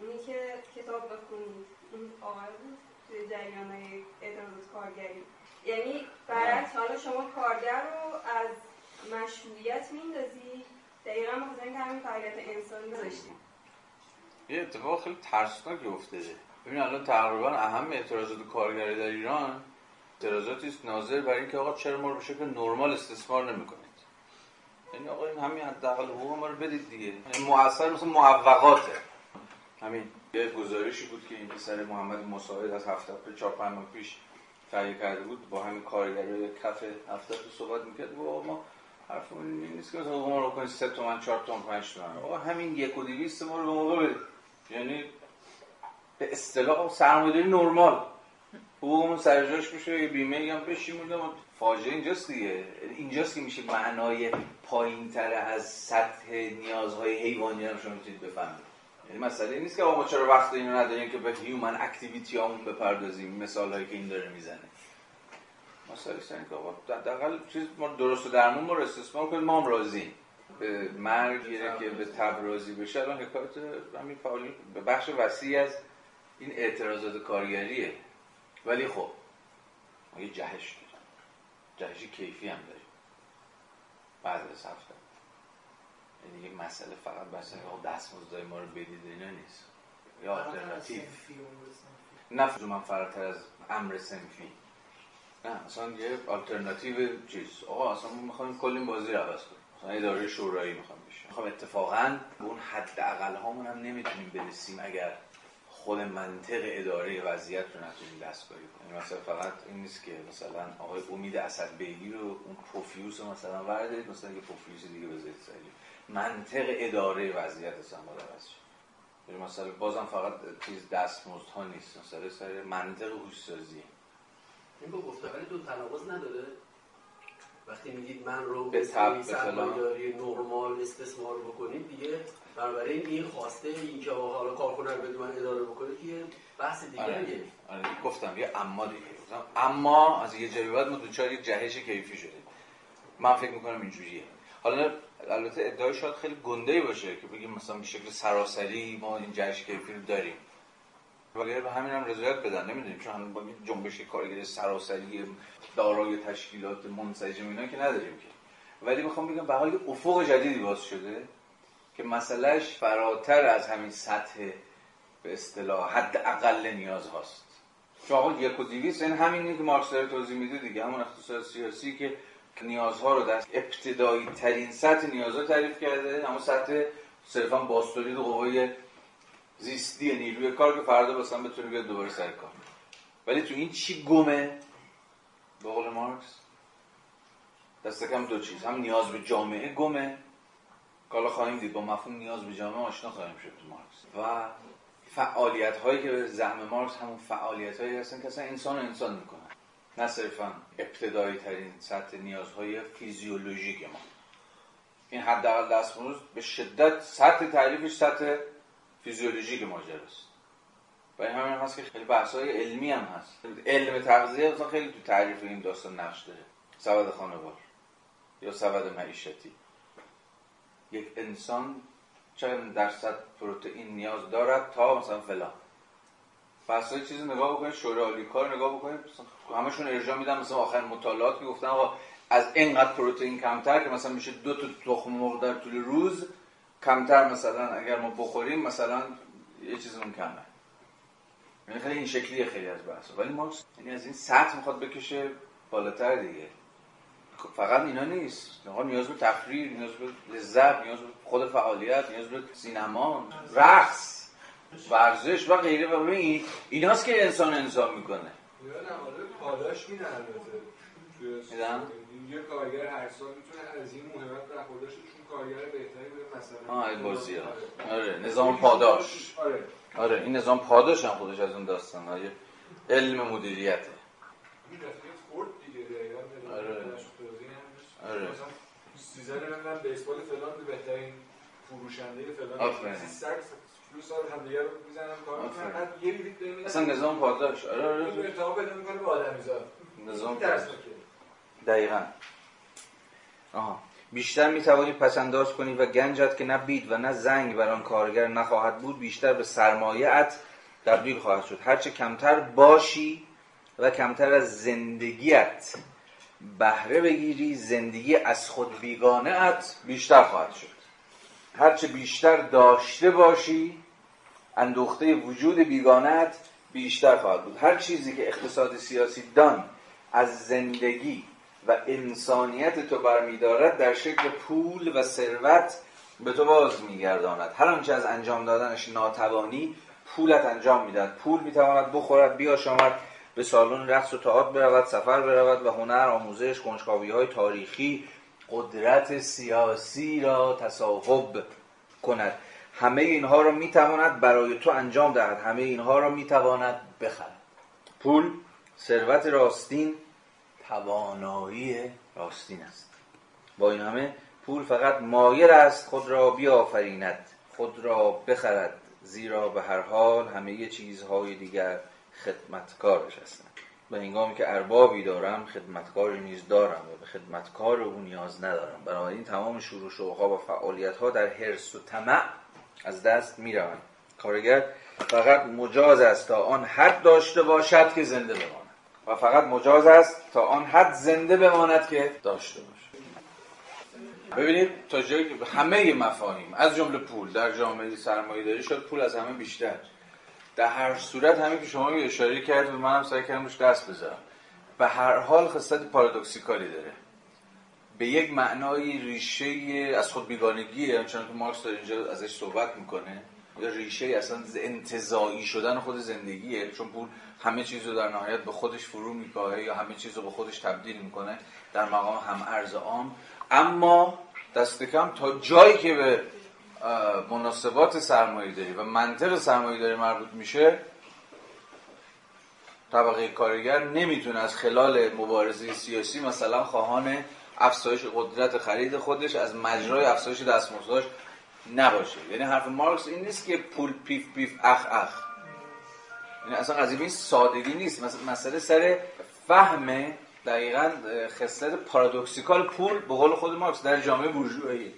اونی که کتاب بخونید این آقای بود توی جریان اعتراضات کارگری. یعنی برعکس حالا شما کارگر رو از مشروعیت میندازی. دقیقا بخاطر اینکه همین فعالیت انسانی داشتیم یه اتفاق خیلی ترسناکی افتاده. ببین الان تقریبا اهم اعتراضات کارگری در ایران. اعتراضاتی است ناظر بر اینکه آقا چرا ما رو به شکل نرمال استثمار نمی‌کنید؟ یعنی آقا این همین حداقل حقوق ما رو بدید دیگه. یعنی مؤثر مثل معوقاته همین یه گزارشی بود که این پسر محمد مساعد از هفته به چهار پنج ماه پیش تهیه کرده بود. با همین کارگرای کف هفته صحبت می‌کرد. و ما حرفمون این نیست که مثلا ما رو کنید سه تومن چهار تومن پنج تومن. آقا همین یک و دیویست ما رو به موقع بدید. یعنی به اصطلاح سرمایه‌داری نرمال. حقوقمون سر جاش بشه یه بیمه هم بشیم فاجعه اینجاست دیگه. اینجاست که میشه معنای پایین تر از سطح نیازهای حیوانی هم شما می‌تونید بفهمید. یعنی مسئله نیست که ما چرا وقت اینو نداریم که به هیومن اکتیویتی همون بپردازیم مثال هایی که این داره می‌زنه. مسئله اینه که آقا حداقل چیز ما درست و درمون ما رو استثمار کنیم ما هم راضیم. به مرگ که به تب راضی بشه الان حکایت همین فعالی به بخش وسیعی از این اعتراضات کارگریه. ولی خب ما یه جهش داریم. جهش کیفی هم داریم. بعد از هفته. یعنی یه مسئله فقط بس دستمزدای ما رو بدید اینا نیست. یا آلترناتیو نه من فراتر از امر سنفی. نه اصلا یه آلترناتیو چیز. آقا اصلا ما می‌خوایم کلی بازی رو عوض کنیم. مثلا اداره شورایی می‌خوام بشه. می‌خوام اتفاقا به اون حد اقل هامون هم نمی‌تونیم برسیم اگر خود منطق اداره وضعیت رو نتونیم دستکاری کنیم. مثلا فقط این نیست که مثلا آقای امید اسد بیگی رو اون پوفیوس رو مثلا وردارید مثلا یه پوفیوس دیگه بذارید سری منطق اداره وضعیت باید عوض یعنی مثلا بازم فقط چیز دستمزد ها نیست مثلا سر منطق هوشسازی این با گفتگوی دو تناقض نداره. وقتی میگید من رو به سرمایه‌داری نرمال استثمار بکنید دیگه بنابراین این خواسته اینکه حالا کارکنه رو بدون اداره بکنید یه بحث دیگه آره. آره گفتم یه اما دیگه. اما از یه جایی بعد ما دوچار یه جهش کیفی شدیم. من فکر می‌کنم اینجوریه. حالا البته ادعای شاید خیلی گنده باشه که بگیم مثلا به شکل سراسری ما این جهش کیفی رو داریم. ولی به همین هم رضایت بدن. نمی‌دونیم چون با جنبش کارگری سراسری دارای تشکیلات منسجم اینا که نداریم که. ولی می‌خوام بگم به حال افق جدیدی باز شده که مسئلهش فراتر از همین سطح به اصطلاح حد اقل نیاز هاست. چون آقا یک و دیویست این همینی که مارکس داره توضیح میده دیگه. همون اقتصاد سیاسی که نیازها رو در ابتدایی ترین سطح نیازها تعریف کرده همون سطح صرفا باستولید قوای زیستی نیروی کار که فردا مثلا بتونه بیاد دوباره سر کار. ولی تو این چی گمه؟ به قول مارکس؟ دست کم دو چیز. هم نیاز به جامعه گمه. حالا خواهیم دید. با مفهوم نیاز به جامعه آشنا خواهیم شد تو مارکس. و فعالیت هایی که به مارکس همون فعالیت هایی هستن که اصلا انسان و انسان می‌کنن نه صرفا ابتدایی ترین سطح نیازهای فیزیولوژیک ما. این حداقل دستمزد به شدت سطح تعریفش سطح فیزیولوژیک ماجراست. و این همین هست که خیلی بحث های علمی هم هست. علم تغذیه مثلا خیلی تو تعریف این داستان نقش داره. سبد خانوار یا سبد معیشتی. یک انسان چند درصد پروتئین نیاز دارد تا مثلا فلان. پس چیزی نگاه بکنید شورای کار نگاه بکنید همشون ارجاع میدن مثلا آخر مطالعات که گفتن آقا از اینقدر پروتئین کمتر که مثلا میشه دو تا تخم مرغ در طول روز کمتر مثلا اگر ما بخوریم مثلا یه چیزمون کمه. یعنی خیلی این شکلیه خیلی از بحث ولی ما یعنی از این سطح می‌خواد بکشه بالاتر دیگه. فقط اینا نیست. آقا نیاز به تفریح نیاز به لذت نیاز به خود فعالیت نیاز به سینما رقص ورزش و غیره. و این ایناست که انسان انسان می‌کنه. نماده پاداش میدن یه کارگر هر سال می‌تونه از این مهمت برخورداشت چون کارگر بهتری به مثلا آه این بازی ها آره نظام پاداش. آره. آره این نظام پاداش هم خودش از اون داستان های علم رفیق خورد دیگه آره. آره. سیزن بیسبال فلان بهترین فروشنده فلان. شروع سال همدیگه رو می‌زنن کار می‌کنن آفرین. بعد یه لیت بمیدن اصلا نظام پاداش. آره آره. ارتباط پیدا می‌کنه به آدمیزاد نظام درس دقیقا. آها. بیشتر می توانی پسنداز کنی و گنجت که نه بید و نه زنگ بر آن کارگر نخواهد بود بیشتر به سرمایه‌ات تبدیل خواهد شد. هرچه کمتر باشی و کمتر از زندگیت بهره بگیری زندگی از خود بیگانه ات بیشتر خواهد شد. هرچه بیشتر داشته باشی اندوخته وجود بیگانت بیشتر خواهد بود. هر چیزی که اقتصاد سیاسی دان از زندگی و انسانیت تو برمیدارد در شکل پول و ثروت به تو باز میگرداند. هر آنچه از انجام دادنش ناتوانی پولت انجام می‌دهد. پول می‌تواند بخورد بیاشامد به سالن رقص و تئاتر برود سفر برود و هنر آموزش کنجکاوی های تاریخی قدرت سیاسی را تصاحب کند. همه اینها را می‌تواند برای تو انجام دهد. همه اینها را می‌تواند بخرد. پول ثروت راستین توانایی راستین است. با این همه پول فقط مایل است خود را بیافریند خود را بخرد زیرا به هر حال همه چیزهای دیگر خدمتکارش هستند. به هنگامی که اربابی دارم خدمتکاری نیز دارم و به خدمتکار او نیاز ندارم. بنابراین تمام شروع شوقها و فعالیت ها در حرص و طمع از دست می روند کارگر فقط مجاز است تا آن حد داشته باشد که زنده بماند و فقط مجاز است تا آن حد زنده بماند که داشته باشد. ببینید تا جایی همه مفاهیم از جمله پول در جامعه سرمایه داری شد پول از همه بیشتر. در هر صورت همین که شما اشاره کرد و منم سعی کردم روش دست بذارم. به هر حال خصلت پارادوکسیکالی داره. به یک معنای ریشه از خود بیگانگیه چون که مارکس داره اینجا ازش صحبت می‌کنه یا ریشه اصلا انتزاعی شدن خود زندگیه چون پول همه چیز رو در نهایت به خودش فرو میکاهه یا همه چیز رو به خودش تبدیل می‌کنه در مقام هم ارز عام. اما دست کم تا جایی که به مناسبات سرمایه داری و منطق سرمایه داری مربوط میشه طبقه کارگر نمی‌تونه از خلال مبارزه سیاسی مثلا خواهان افزایش قدرت خرید خودش از مجرای افزایش دستمزدش نباشه. یعنی حرف مارکس این نیست که پول پیف پیف اخ اخ. یعنی اصلا قضیه این سادگی نیست. مس- مسئله سر فهم دقیقا خصلت پارادوکسیکال پول به قول خود مارکس در جامعه بورژوایی.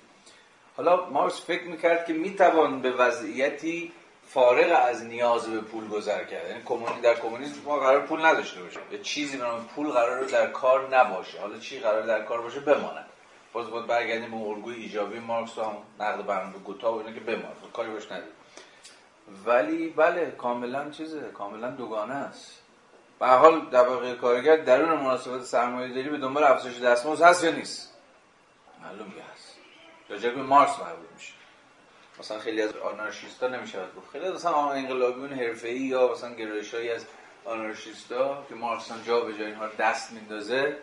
حالا مارکس فکر می‌کرد که می‌توان به وضعیتی فارغ از نیاز به پول گذر کرد. یعنی کمونی در کمونیسم ما قرار پول نداشته باشه. یه چیزی به نام پول قرار در کار نباشه. حالا چی قرار در کار باشه؟ بماند. باز باید برگردیم به الگوی ایجابی. مارکس هم نقد برنامه گوتا و اینا که بماند کاری باش ندید ولی بله کاملا چیزه. کاملا دوگانه است. به حال طبقه کارگر درون مناسبات سرمایه داری به دنبال افزایش دستمزد هست یا نیست؟ معلوم هست. راجع به مارکس مربوط میشه. مثلا خیلی از آنارشیستا نمیشه گفت. خیلی از مثلا انقلابیون حرفه‌ای یا مثلا گرایشایی از آنارشیستا که مارکس جا به جا اینها دست میندازه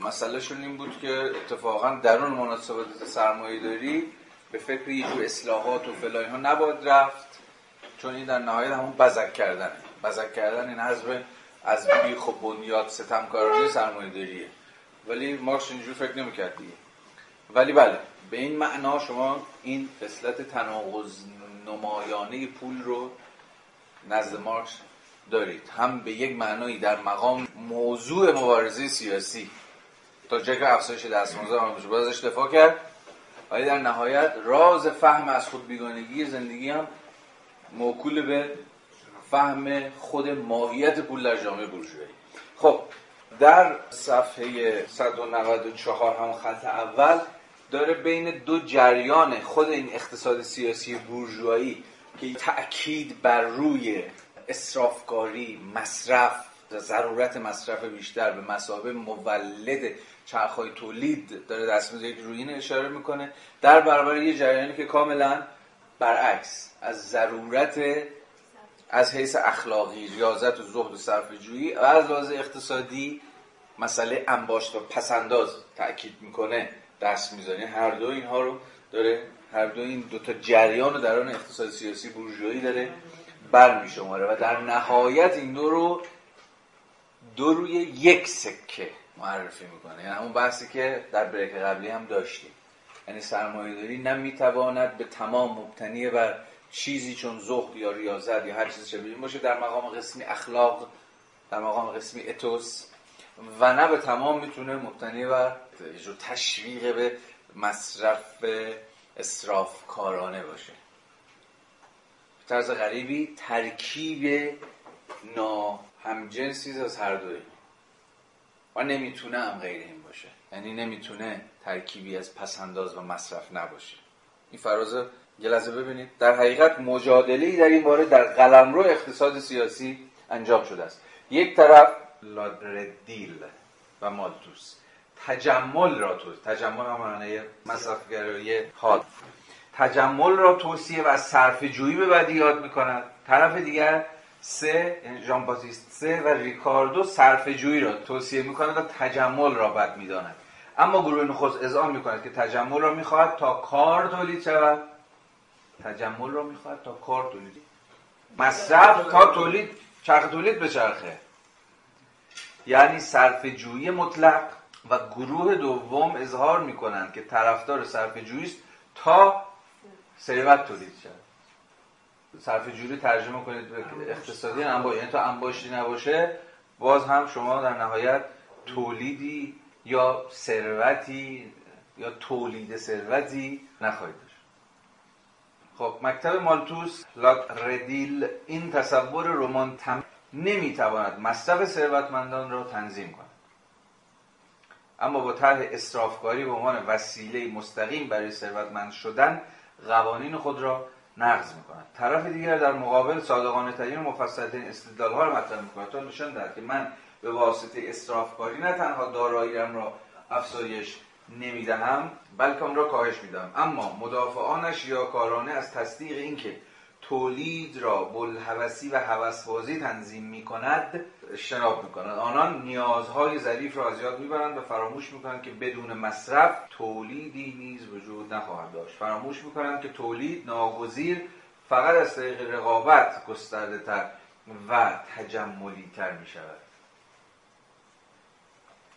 مسئلهشون این بود که اتفاقا درون مناسبات سرمایه داری به فکر یه جور اصلاحات و فلان ها نباید رفت چون این در نهایت همون بزک کردنه. بزک کردن این حزب از بیخ و بنیاد ستمکارانه سرمایه داریه ولی مارکس اینجور فکر نمی‌کرد دیگه. ولی بله به این معنا شما این خصلت تناقض نمایانه پول رو نزد مارکس دارید. هم به یک معنایی در مقام موضوع مبارزه سیاسی. تا که افزایش دستمزد آمده باید ازش دفاع کرد. ولی در نهایت راز فهم از خود بیگانگی زندگی هم موکول به فهم خود ماهیت پول در جامعه بورژوایی. خب در صفحه 194 هم خط اول داره بین دو جریان خود این اقتصاد سیاسی بورژوایی که تأکید بر روی اصرافکاری مصرف ضرورت مصرف بیشتر به مسابه مولد چرخهای تولید داره دست می‌ذاره که روی اشاره می‌کنه. در برابر یه جریانی که کاملا برعکس از ضرورت از حیث اخلاقی ریاضت و زهد و صرف جویی و از لحاظ اقتصادی مسئله انباشت و پسنداز تاکید می‌کنه دست می‌زنه. هر دو اینها رو داره هر دو این دو تا جریان رو در آن اقتصاد سیاسی بورژوایی داره برمیشماره و در نهایت این دو رو دو روی یک سکه معرفی می‌کنه. یعنی همون بحثی که در بریک قبلی هم داشتیم. یعنی سرمایه داری نمی‌تواند به تمام مبتنی بر چیزی چون زهد یا ریاضت یا هر چیزی شبیه باشه در مقام قسمی اخلاق در مقام قسمی اتوس. و نه به تمام می‌تونه مبتنی بر تشویق به مصرف اصراف کارانه باشه طرز غریبی ترکیب ناهمجنسی از هر دوی. و نمی‌تونه هم غیر این باشه. یعنی نمی‌تونه ترکیبی از پسنداز و مصرف نباشه. این فراز لحظه ببینید. در حقیقت مجادله در این باره در قلمرو اقتصاد سیاسی انجام شده است. یک طرف لادردیل و مالتوس. تجمل را توصیه تجمل هم معنی مصرفگرایی حال. تجمل را توصیه و از صرف جویی به بدی یاد می‌کنند طرف دیگر سه یعنی ژان باتیست سه و ریکاردو صرف جویی را توصیه می‌کند و تجمل را بد می‌داند. اما گروه نخست اذعان می‌کند که تجمل را می‌خواهد تا کار تولید شود. تجمل را می‌خواهد تا کار تولید. مصرف تا تولید چرخ تولید به چرخه. یعنی صرف جویی مطلق و گروه دوم اظهار می‌کنند که طرفدار صرف جویی است تا ثروت تولید شود. صرف جویی ترجمه کنید به اقتصادی انباشی یعنی تا انباشی نباشه باز هم شما در نهایت تولیدی یا ثروتی یا تولید ثروتی نخواهید خب مکتب مالتوس ردیل این تصور رمان تم نمی‌تواند مصرف ثروتمندان را تنظیم کند. اما با طرح اسرافکاری به عنوان وسیله مستقیم برای ثروتمند شدن قوانین خود را نقض می‌کند. طرف دیگر در مقابل صادقانه ترین و مفصل ترین استدلال ها را مطرح می‌کند. تا نشان دهد که من به واسطه اسرافکاری نه تنها داراییم را افزایش نمی‌دهم بلکه آن را کاهش می‌دهم اما مدافعانش یا کارانه از تصدیق اینکه تولید را بلحوثی و هوسبازی تنظیم می کند اجتناب می کند آنان نیازهای ظریف را از یاد می‌برند و فراموش می‌کنند که بدون مصرف تولیدی نیز وجود نخواهد داشت. فراموش می‌کنند که تولید ناگزیر فقط از طریق رقابت گسترده تر و تجملی تر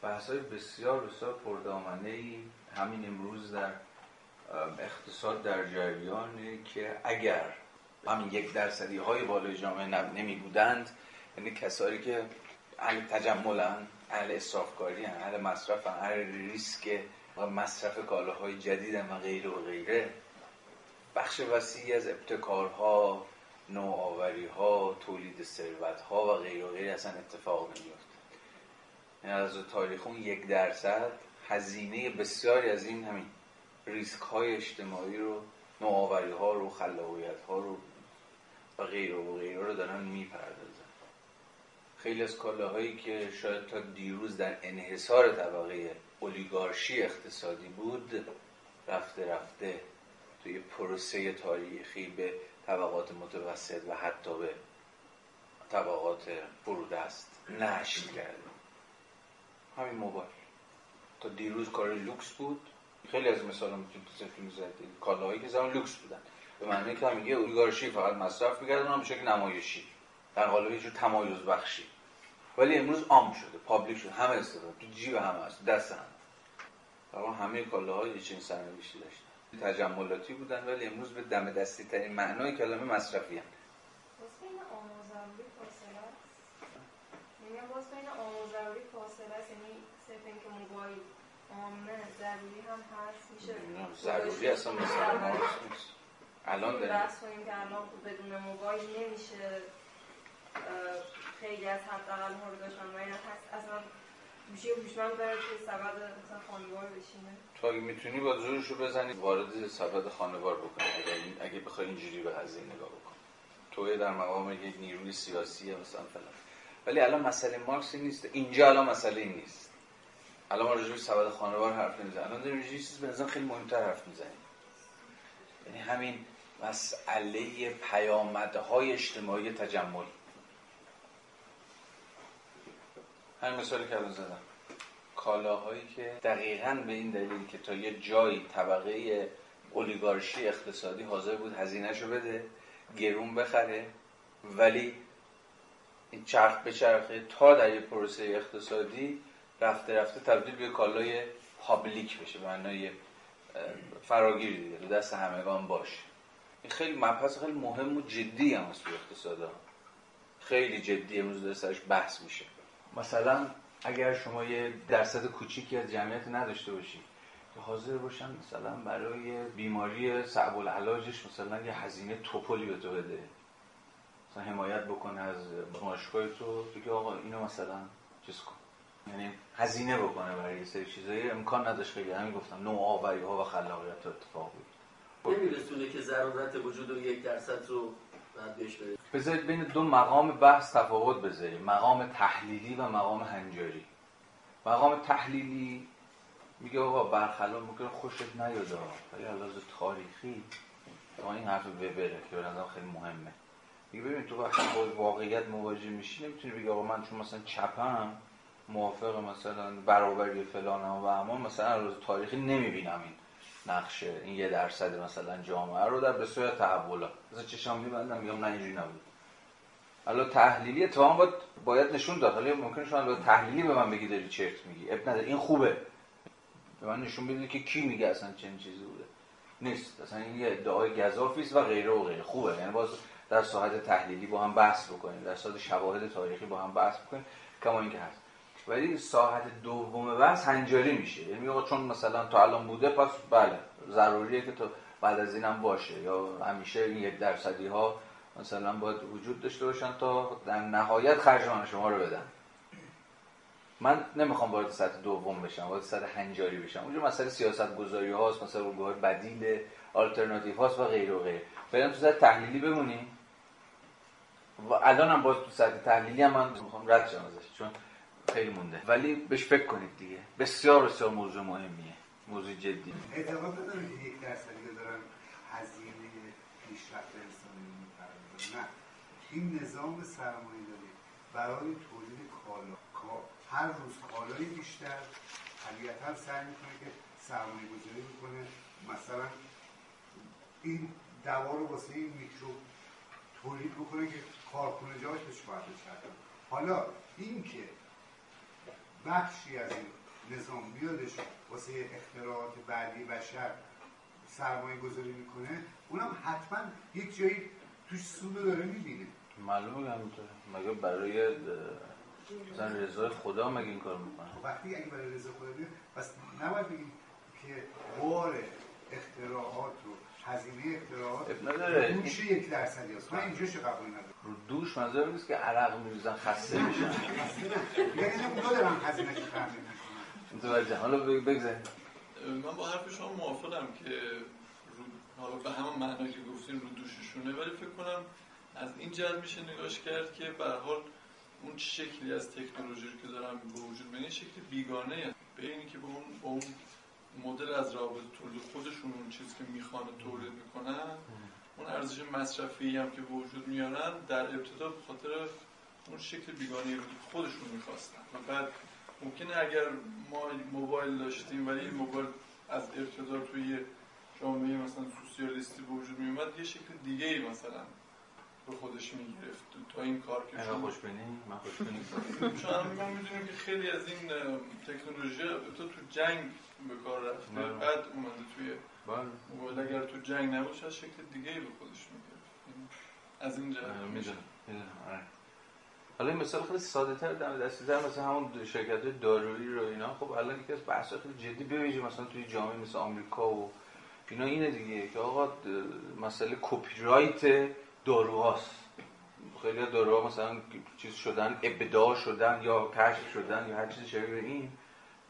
بحث های بسیار بسیار پردامنه ای همین امروز در اقتصاد در جریانه که اگر همین یک درصدی های بالای جامعه نمی بودند یعنی کسایی که اهل تجملن اهل اصرافکاری اهل مصرف اهل ریسک و مصرف کالاهای جدید و غیره و غیره بخش وسیعی از ابتکارها نوآوری ها تولید ثروت ها و غیره و غیره اصلا اتفاق نمیفته از تاریخ اون یک درصد هزینه بسیاری از این همین ریسک های اجتماعی رو نوآوری ها رو خلاقیت ها رو و غیر و غیره رو دارن می‌پردازن. خیلی از کالاهایی که شاید تا دیروز در انحصار طبقه اولیگارشی اقتصادی بود رفته رفته توی پروسه تاریخی به طبقات متوسط و حتی به طبقات فرودست نشت کرده. همین موبایل. تا دیروز کار لوکس بود. خیلی از مثال هم می‌تونید کالاهایی که زمان لوکس بودن. به معنی که میگه اولیگارشی فقط مصرف می‌کرد اونم به شکل نمایشی در قالب یه جور تمایز بخشی. ولی امروز عام شده. public شده. همه استفاده. تو جیب همه هست دست هم در همه کالاها یه چنین سرنوشتی داشتن. تجملاتی بودن ولی امروز به دم دستی ترین معنای کلمه مصرفی هم بین آموزوری فاصله است؟ یعنی اینکه موبایل عامه ضروری هم هست میشه ضروری اصلا مثلا نیست. الان داریم. بحث کنیم که الان بدون موبایل نمیشه خیلی از حداقل مرداشان و اینا هست اصلا گوشی هوشمند بره توی سبد مثلا خانوار بشینه. تو اگه می‌تونی با زورشو بزنی وارد سبد خانوار بکنی. اگه, اگه بخوای اینجوری به قضیه نگاه بکن. توی در مقام یک نیروی سیاسی مثلا فلان. ولی الان مسئله مارکس این نیست. اینجا الان مسئله این نیست. الان راجع به سبد خانوار حرف نمی‌زنیم. الان داریم به چیز به خیلی مهمتر حرف می‌زنیم. یعنی همین مسئله پیامدهای اجتماعی تجمل. همین مثالی که الان زدم. کالاهایی که دقیقا به این دلیل که تا یه جایی طبقه اولیگارشی اقتصادی حاضر بود هزینهشو بده گرون بخره ولی این چرخ به چرخه تا در یه پروسه اقتصادی رفته رفته تبدیل به کالای پابلیک بشه معنای فراگیر دیگه دست همگان باشه این خیلی مبحث خیلی مهم و جدی هم هست تو اقتصاد خیلی جدی امروز در سرش بحث میشه. مثلا اگر شما یه درصد کوچیکی از جمعیت نداشته باشی که حاضر باشن مثلا برای بیماری صعب العلاجش مثلا یه هزینه توپلی به تو بده. مثلا حمایت بکنه از ماشکای تو بگه آقا اینو مثلا چیز کن. یعنی هزینه بکنه برای یه سری چیزایی. امکان نداشت خیلی. همین گفتم نوآوری ها و خلاقیت ها اتفاق بود. نمیرسونه که ضرورت وجود یک درصد رو بذارید بین دو مقام بحث تفاوت بذاریم. مقام تحلیلی و مقام هنجاری. مقام تحلیلی میگه آقا برخلاف ممکن خوشت نیاد. ولی علاوه تاریخی تا این حرف وبره که به نظرم خیلی مهمه. میگه ببین تو وقتی با واقعیت مواجه میشی نمی‌تونی بگی آقا من چون مثلا چپم موافق مثلا برابری فلان و اما مثلا روز تاریخی نمی‌بینم این نقشه این یه درصد مثلا جامعه رو در بسیار تحولات مثلا چشام میبندم میگم نه اینجوری نبود. حالا تحلیلی اتفاقا باید, باید نشون داد. حالا ممکنه شما به تحلیلی به من بگی داری چرت میگی. اب نداره. این خوبه. به من نشون بده که کی میگه اصلا چنین چیزی بوده. نیست. اصلا این یه ادعای گزافی است و غیره و غیره. خوبه. یعنی باز در ساحت تحلیلی با هم بحث بکنیم. در ساحت شواهد تاریخی با هم بحث بکنیم. کما اینکه هست. ولی ساحت دوم بحث هنجاری میشه. یعنی آقا چون مثلا تا الان بوده پس بله ضروریه که تو بعد از اینم باشه. یا همیشه این یک درصدی ها مثلا باید وجود داشته باشن تا در نهایت خرج من شما رو بدن. من نمی‌خوام وارد سطح دوم بشم وارد سطح هنجاری بشم. اونجا مسئله سیاست گذاری هاست مثلا الگوهای بدیل آلترناتیو هاست و غیره و غیره. بریم تو سطح تحلیلی بمونیم. و الان هم باز تو سطح تحلیلی هم من می‌خوام رد شم ازش چون خیلی مونده. ولی بهش فکر کنید دیگه. بسیار بسیار موضوع مهمیه. موضوع جدی. اعتقاد که هزینه انسانی این نظام سرمایه داری برای تولید کالا. کا- هر روز کالای بیشتر. طبیعتا سعی می‌کنه که سرمایه گذاری می‌کنه مثلا این دوا رو واسه این میکروب تولید بکنه که کارخونه جاش بچرخه. حالا این که بخشی از این نظام بیادش واسه اختراعات بعدی بشر سرمایه گذاری می‌کنه اونم حتما یک جایی توش سود رو داره می‌بینه. معلومه که همینطوره. مگه برای مثلا رضای خدا مگه این کار می‌کنه؟ وقتی اگه برای رضا خدا بیاد پس نباید بگیم که بار اختراعات و هزینه اختراعات نداره. دوش یک درصدی هست من اینجا چه قبول ندارم؟ رو دوش منظور نیست که عرق میریزن خسته میشن. یعنی اونها دارن هزینه که می‌کنن متوجه. حالا بگ- بگذاریم. من با حرف شما موافقم که رو حالا به همون معنی که گفتین رو دوششونه ولی فکر کنم از این جهت میشه نگاش کرد که به هر حال اون شکلی از تکنولوژی رو که دارن به وجود میاد شکل بیگانه. به اینی که به اون با اون مدل از روابط تولید خودشون اون چیزی که می‌خوان تولید می‌کنن اون ارزش مصرفی هم که وجود میارن در ابتدا به خاطر اون شکل بیگانه رو که خودشون می‌خواستن. و بعد ممکنه اگر ما موبایل داشتیم ولی این موبایل از ابتدا توی جامعه مثلا سوسیالیستی به وجود می اومد یه شکل دیگه ای مثلا به خودش می‌گرفت. تا این کار که شد خوشبینی من خوشبینی چون ما می‌دونیم که خیلی از این تکنولوژی تو تو جنگ به کار رفته. بعد اومده توی بله. موبایل اگر تو جنگ نباشه از شکل دیگه ای به خودش می‌گرفت. از این جهت میشه. می‌دونم می‌دونم آره. حالا این مثال خیلی ساده تر دم دستی تر مثلا همون شرکت های دارویی رو اینا. خب الان یکی از بحث خیلی جدی ببینید مثلا توی جامعه مثل آمریکا و اینا اینه دیگه که آقا مسئله کپی رایت داروهاست. خیلی داروها مثلا چیز شدن ابداع شدن یا کشف شدن یا هر چیزی شبیه این.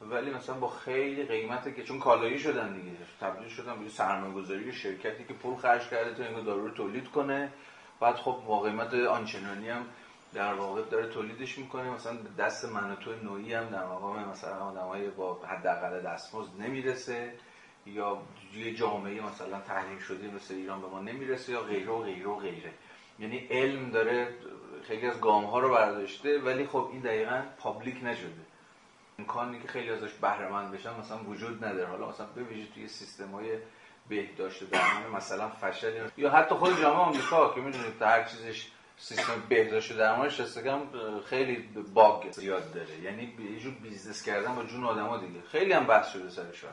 ولی مثلا با خیلی قیمته که چون کالایی شدن دیگه تبدیل شدن به سرمایه‌گذاری شرکتی که پول خرج کرده تا این دارو رو تولید کنه. بعد خب با قیمت آنچنانی هم در واقع داره تولیدش می‌کنه. مثلا دست من و تو نوعی هم در مقام مثلا آدمای با حداقل دستمزد نمی‌رسه یا یه جامعه مثلا تحلیل شده مثل ایران به ما نمی‌رسه یا غیره و غیره و غیره. یعنی علم داره خیلی از گام ها رو برداشته ولی خب این دقیقا پابلیک نشده. امکانی که خیلی ازش بهره مند بشن مثلا وجود نداره. حالا مثلا ببینید توی سیستم های بهداشت درمان مثلا فشل یا حتی خود جامعه آمریکا که می‌دونید هر چیزش سیستم بهداشت درمانش دست کم خیلی bug زیاد داره. یعنی یه جور business کردن با جون آدما دیگه. خیلی هم بحث شده سرش.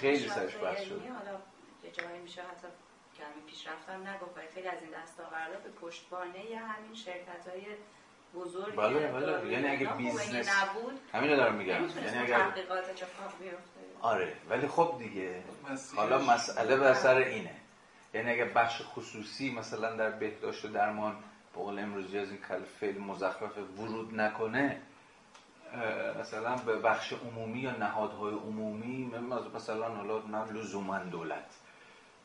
خیلی سرش بحث شده. حالا یه جایی میشه حتی کمی پیشرفتم نگفت خیلی از این دستاوردها به پشتوانه یا همین شرکت های بزرگ بله بله. یعنی اگه business نبود همین دارم میگم. یعنی اگر آره ولی خب دیگه. حالا مسئله بر سر اینه. یعنی اگه بخش خصوصی مثلا در بهداشت و درمان به قول امروزی از این کلفه مزخرف ورود نکنه مثلا به بخش عمومی یا نهادهای عمومی مثلا حالا نه لزوما دولت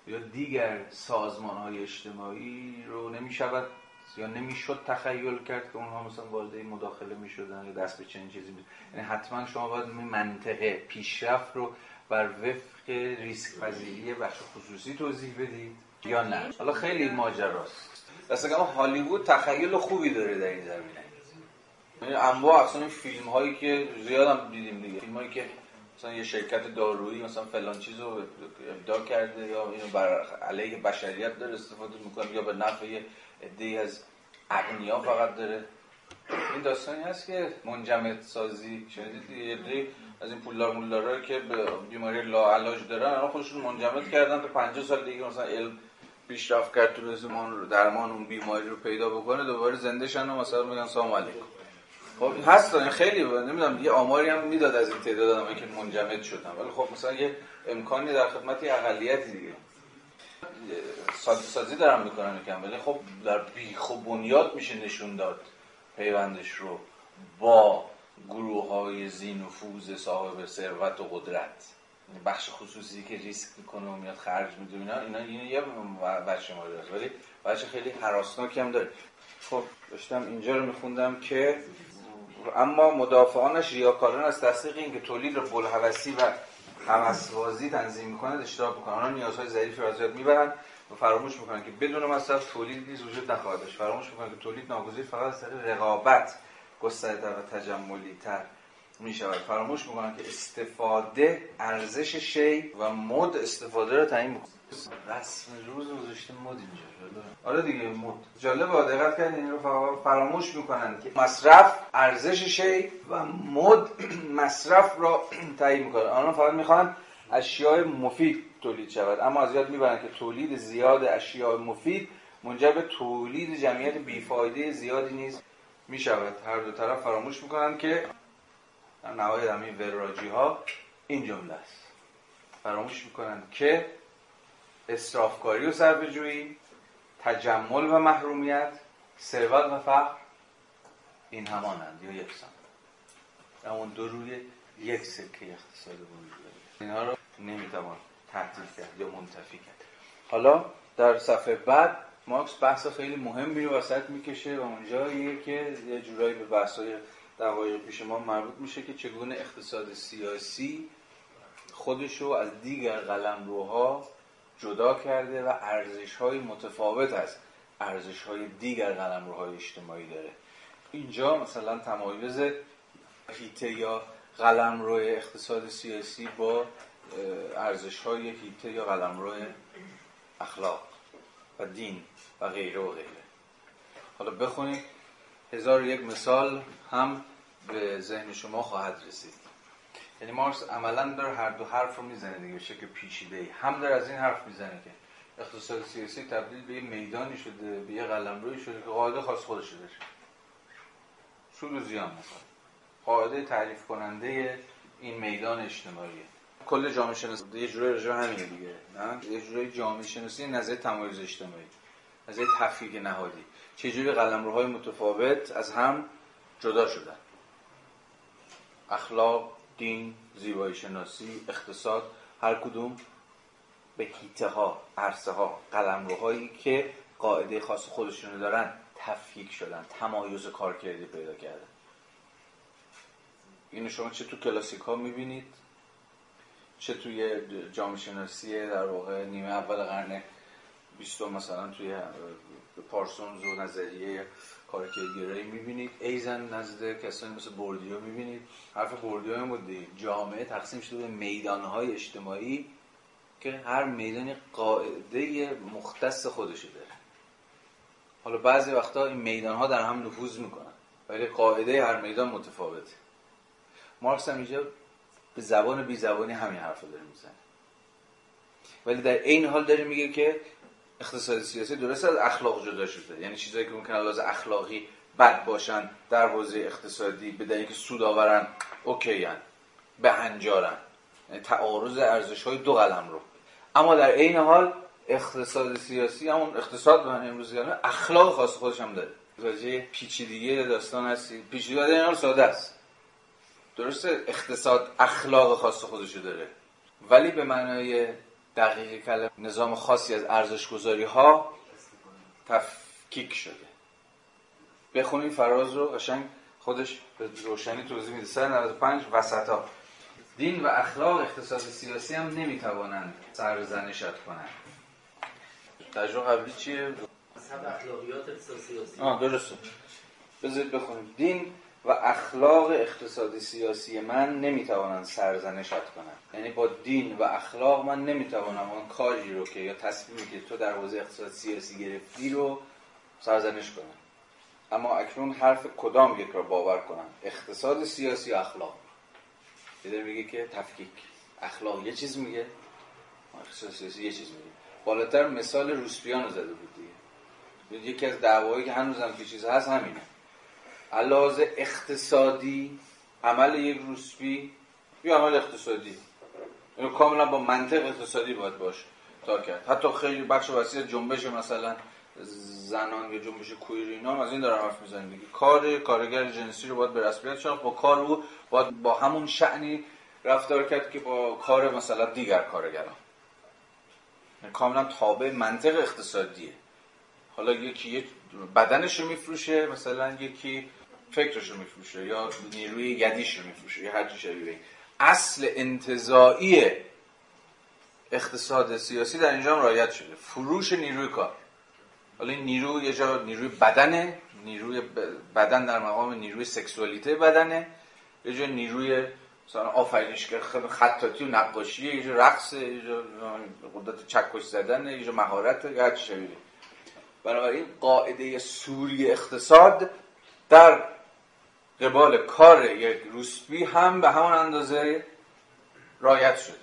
یا دیگر سازمان های اجتماعی رو نمی شود یا نمی‌شد تخیل کرد که اونها مثلا وارد مداخله می شدن یا دست به چنین چیزی می یعنی حتما شما باید منطقه پیشرفت رو بر وفق ریسک پذیری بخش خصوصی توضیح بدید یا نه؟ حالا خیلی ماجراست. دست کم هالیوود تخیل خوبی داره در این زمینه. یعنی انواع اصلا فیلم هایی که زیاد هم دیدیم دیگه. فیلم هایی که مثلا یه شرکت دارویی مثلا فلان چیز رو ابداع کرده یا اینو بر علیه بشریت داره استفاده می‌کنه یا به نفع یه عده از اغنیا فقط داره. این داستانی هست که منجمد سازی شنیدید؟ یه از این پولدار مولدارا که به بیماری لاعلاج دارن الان خودشون منجمد کردن تا 50 سال دیگه مثلا علم پیشرفت کرد تو درمان اون بیماری رو پیدا بکنه دوباره زنده شن و مثلا میگن سلام علیکم. خب هست این خیلی نمی‌دونم یه آماری هم می‌داد از این تعداد آدمایی که منجمد شدن. ولی خب مثلا یه امکانی در خدمت یه اقلیتی دیگه. سازی دارم می‌کنن یکم ولی خب در بیخ و بنیاد میشه نشون داد پیوندش رو با گروه های نفوذ صاحب ثروت و قدرت. بخش خصوصی که ریسک می‌کنه و میاد خرج میده اینا اینا این یه بچه است ولی بچه خیلی حراسناکی هم داره. خب داشتم اینجا رو میخوندم که اما مدافعانش ریاکاران از تصدیق اینکه تولید رو بلحوثی و همسوازی تنظیم می‌کنند اشتراک می‌کنن آنها نیازهای ظریفی را از یاد می‌برن و فراموش می‌کنن که بدون مصرف تولید نیز وجود نخواهد داشت. فراموش می‌کنن که تولید ناگزیر فقط از طریق رقابت گسترده و تجملی تر می شود فراموش می‌کنن که استفاده ارزش شی و مد استفاده رو تعیین می‌کنه رسم روز گذاشته مد اینجا آره دیگه مد. جالب با دقت کردین این رو فراموش می‌کنن که مصرف ارزش شی و مد مصرف را تعیین می‌کنه. آنها فقط می‌خوان اشیاء مفید تولید شود. اما از یاد می‌برن که تولید زیاد اشیاء مفید منجر به تولید جمعیت بیفایده زیادی نیز می شود هر دو طرف فراموش می‌کنن که در نهایت همین وراجی ها این جمله است. فراموش می‌کنن که اصرافکاری و سربجویی تجمل و محرومیت ثروت و فقر این همانند. یا یکسان اون دو روی یک سکه اقتصاد وجود اینها رو نمی‌توان تعطیل کرد یا منتفی کرد. حالا در صفحه بعد مارکس بحث خیلی مهمی رو وسط می‌کشه و اونجاییه که یه جورایی به بحثای دقایق پیش ما مربوط میشه که چگونه اقتصاد سیاسی خودشو از دیگر قلمروها جدا کرده و ارزش های متفاوت از ارزش های دیگر قلمروهای اجتماعی داره. اینجا مثلا تمایز هیته یا قلمرو اقتصاد سیاسی با ارزش های هیته یا قلمرو اخلاق و دین و غیره و غیره. حالا بخونید. هزار یک مثال هم به ذهن شما خواهد رسید. یعنی مارکس عملا داره هر دو حرف رو می‌زنه دیگه شکل پیچیده ای هم داره از این حرف می‌زنه که اقتصاد سیاسی تبدیل به یه میدانی شده به یه قلمروی شده که قاعده خاص خودش داره سود و زیان می‌کنه قاعده تعریف کننده این میدان اجتماعیه. کل جامعه شناسی یه جوری راجع همینه دیگه. نه؟ یه جوری جامعه شناسی نظر تمایز اجتماعی. نظر تفکیک نهادی. چجوری قلمروهای متفاوت از هم جدا شدن. اخلاق دین زیبایی شناسی اقتصاد هر کدوم به هیته ها عرصه ها قلمروهایی که قاعده خاص خودشونو دارن تفکیک شدن تمایز کارکردی پیدا کردن. اینو شما چه تو کلاسیک ها می‌بینید؟ چه توی جامعه شناسی در واقع نیمه اول قرن بیستم مثلا توی پارسونز و نظریه کارکردگرایی می‌بینید. ایزن نزد کسانی مثل بوردیو می‌بینید. حرف بوردیو هم بود جامعه تقسیم شده به میدانهای اجتماعی که هر میدانی قاعده مختص خودشو داره. حالا بعضی وقتا این میدان ها در هم نفوذ می‌کنن. ولی قاعده هر میدان متفاوته. مارکس هم اینجا به زبان بی زبانی همین حرف رو داره می‌زنه. ولی در این حال داره میگه که اقتصاد سیاسی درست از اخلاق جدا شده. یعنی چیزایی که ممکنه لحاظ اخلاقی بد باشن در حوزه اقتصادی به دلیل که سود آورن اوکی هن. به هنجارن. یعنی تعارض ارزش های دو قلم رو. اما در عین حال اقتصاد سیاسی همون اقتصاد به امروز یعنی اخلاق خاص خودش هم داره. راجع پیچیدگی داستان هستی پیچیدگی حال ساده است. درسته؟ اقتصاد اخلاق خاص خودشو داره. ولی به معنای دقیق کلمه نظام خاصی از ارزش گذاری ها تفکیک شده. بخونید فراز رو قشنگ خودش به روشنی توضیح میده. 195 وسط ها دین و اخلاق اقتصاد سیاسی هم نمی‌توانند سرزنشت کنند. تجربه قبلی چیه؟ مذهب اخلاقیات اقتصاد سیاسی. آه درسته. بذارید بخونیم. دین و اخلاق اقتصادی سیاسی من نمی‌توانند سرزنشت کنند. یعنی با دین و اخلاق من نمی‌توانم آن کاری رو که یا تصمیمی که تو در حوزه اقتصاد سیاسی گرفتی رو سرزنش کنم. اما اکنون حرف کدام یک را باور کنم؟ اقتصاد سیاسی و اخلاق؟ یه میگه که تفکیک. اخلاق یه چیز میگه. اقتصاد سیاسی یه چیز میگه. بالاتر مثال روسپیان رو زده بود دیگه. یکی از دعوایی که هنوزم که چیز هست همینه. علاوه اقتصادی عمل یک روسپی یا عمل اقتصادی. اینو کاملا با منطق اقتصادی باید باش تا کرد. حتی خیلی بخش وسیع جنبش مثلا زنان یا جنبش کویر اینا از این دارن حرف می‌زنن. دیگه کار کارگر جنسی رو باید به رسمیت شناخت. با کار او باید با همون شعنی رفتار کرد که با کار مثلا دیگر کارگران. یعنی کاملا تابع منطق اقتصادیه. حالا یکی بدنش رو میفروشه مثلا یکی فکرش رو میفروشه یا نیروی یدیش رو میفروشه یا هر شبیه اصل انتظایی اقتصاد سیاسی در اینجا هم رعایت شده. فروش نیروی کار. حالا این نیرو یه جا نیروی بدنه نیروی بدن در مقام نیروی سکسوالیته بدنه. یه جا نیروی مثلا آفرینشگر خطاطی و نقاشی یه جا رقص یه جا قدرت چکش زدن یه جا مهارت هر شبیه بنابراین قاعده سوری اقتصاد در قبال کار یک روسبی هم به همان اندازه رایت شده.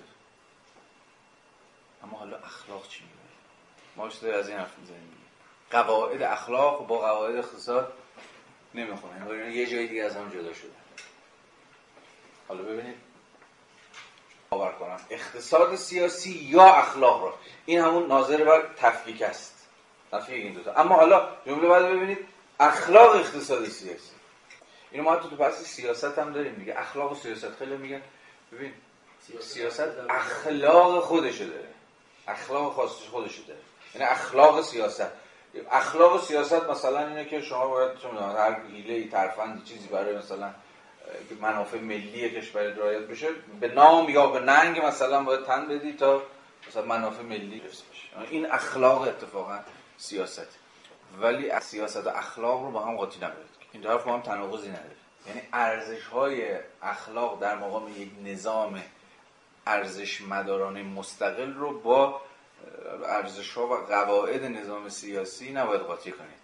اما حالا اخلاق چی میگه؟ ما شده از این حرف می‌زنیم. قواعد اخلاق با قواعد اقتصاد نمی‌خونه یعنی یه جایی دیگه از هم جدا شده. حالا ببینید. باور کنم. اقتصاد سیاسی یا اخلاق را. این همون ناظر بر تفکیک است. تفکیک این دوتا. اما حالا جمله بعد ببینید. اخلاق اقتصاد سیاسی. اینو ما تو تو بحث سیاست هم داریم. دیگه اخلاق و سیاست. خیلی میگن ببین سیاست اخلاق خودشو داره. اخلاق خاصش خودشو داره. یعنی اخلاق سیاست. اخلاق سیاست مثلا اینه که شما باید چه هر حیله ترفند چیزی برای مثلا منافع ملی کشور رعایت بشه به نام یا به ننگ مثلا باید تن بدی تا مثلا منافع ملی رسید بشه. این اخلاق اتفاقا سیاست. ولی سیاست و اخلاق رو با هم قاطی نباید. این طرف هم تناقضی نداره. یعنی ارزش های اخلاق در مقام یک نظام ارزش مدارانه مستقل رو با ارزش ها و قواعد نظام سیاسی نباید قاطی کنید.